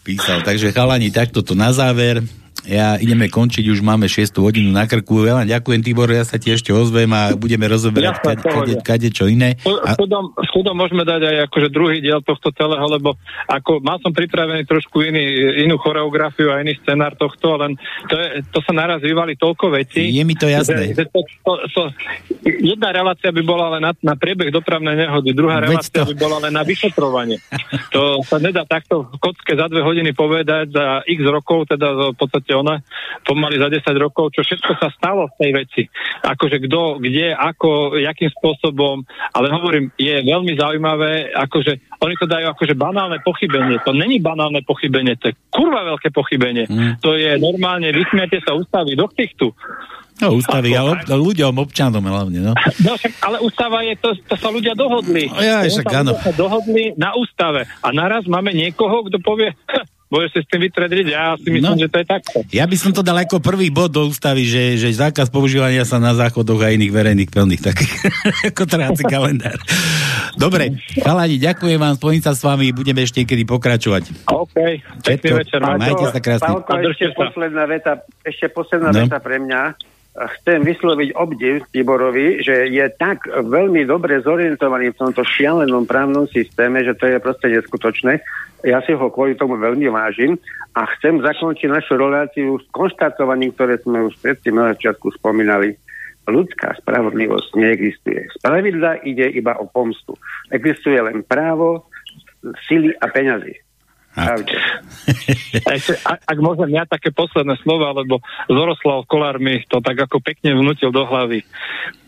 písal. Takže chalani, takto to na záver ja ideme končiť, už máme 6 hodinu na krku. Len ďakujem, Tibor, ja sa ti ešte ozvem a budeme rozoberať kade, kade, kade, čo iné. A... Chudom, chudom môžeme dať aj akože druhý diel tohto celého, lebo ako mal som pripravený trošku iný, inú choreografiu a iný scenár tohto, len to, je, to sa naraz vyvali toľko vecí. Je mi to jasné. Že, že to, to, to, jedna relácia by bola len na, na priebeh dopravnej nehody, druhá Veď relácia to... by bola len na vyšetrovanie. to sa nedá takto v kocke za dve hodiny povedať za x rokov, teda v podstate proste ona pomaly za 10 rokov, čo všetko sa stalo v tej veci. Akože kto, kde, ako, jakým spôsobom, ale hovorím, je veľmi zaujímavé, akože oni to dajú akože banálne pochybenie. To není banálne pochybenie, to je kurva veľké pochybenie. Mm. To je normálne, vysmiate sa ústavy do ksichtu. No, ústavy a ob, ľuďom, občanom hlavne, no. no však, ale ústava je, to, to sa ľudia dohodli. No, ja, však áno. sa dohodli na ústave. A naraz máme niekoho, kto povie, Budeš si s tým vytredriť, ja si myslím, no, že to je takto. Ja by som to dal ako prvý bod do ústavy, že, že zákaz používania sa na záchodoch a iných verejných plných takých ako tráci kalendár. Dobre, chalani, ďakujem vám, spojím sa s vami, budeme ešte kedy pokračovať. OK, pekný večer. Majte sa krásne. Pálko, ešte posledná veta, ešte posledná no. veta pre mňa chcem vysloviť obdiv Tiborovi, že je tak veľmi dobre zorientovaný v tomto šialenom právnom systéme, že to je proste neskutočné. Ja si ho kvôli tomu veľmi vážim a chcem zakončiť našu reláciu s konštatovaním, ktoré sme už predtým na začiatku spomínali. Ľudská spravodlivosť neexistuje. Spravidla ide iba o pomstu. Existuje len právo, sily a peňazí. Ešte, ak, môžem ja také posledné slova, lebo Zoroslav Kolár mi to tak ako pekne vnútil do hlavy.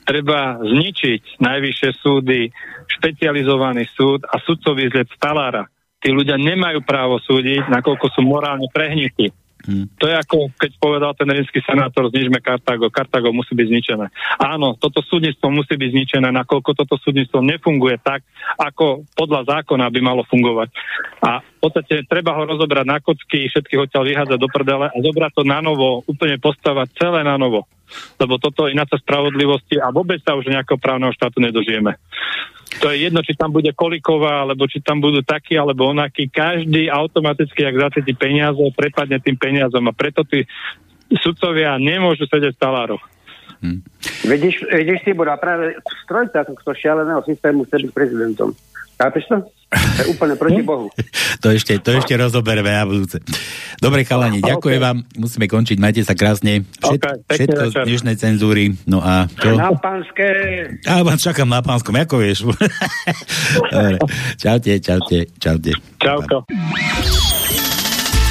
Treba zničiť najvyššie súdy, špecializovaný súd a sudcov vyzlieť stalára. Tí ľudia nemajú právo súdiť, nakoľko sú morálne prehnití. Hmm. To je ako keď povedal ten rímsky senátor, znižme Kartago. Kartago musí byť zničené. Áno, toto súdnictvo musí byť zničené, nakoľko toto súdnictvo nefunguje tak, ako podľa zákona by malo fungovať. A v podstate treba ho rozobrať na kocky, všetkých odtiaľ vyhádzať do prdele a zobrať to na novo, úplne postavať celé na novo. Lebo toto je ináca spravodlivosti a vôbec sa už nejakého právneho štátu nedožijeme. To je jedno, či tam bude Koliková, alebo či tam budú takí, alebo onakí. Každý automaticky, ak zacíti peniaze, prepadne tým peniazom a preto tí sudcovia nemôžu sedieť v talároch. Hmm. Vidíš, vidíš Tibor, a práve strojca tohto šialeného systému chce byť prezidentom. Chápeš to? To je úplne proti Bohu. to, ešte, to ešte rozoberme na budúce. Dobre, chalani, ďakujem okay. vám. Musíme končiť. Majte sa krásne. Všet, okay, všetko z dnešnej cenzúry. No a čo? Na pánske. Ja vám čakám na pánskom, ako vieš. Dobre. Čaute, čaute, čaute. Čauko.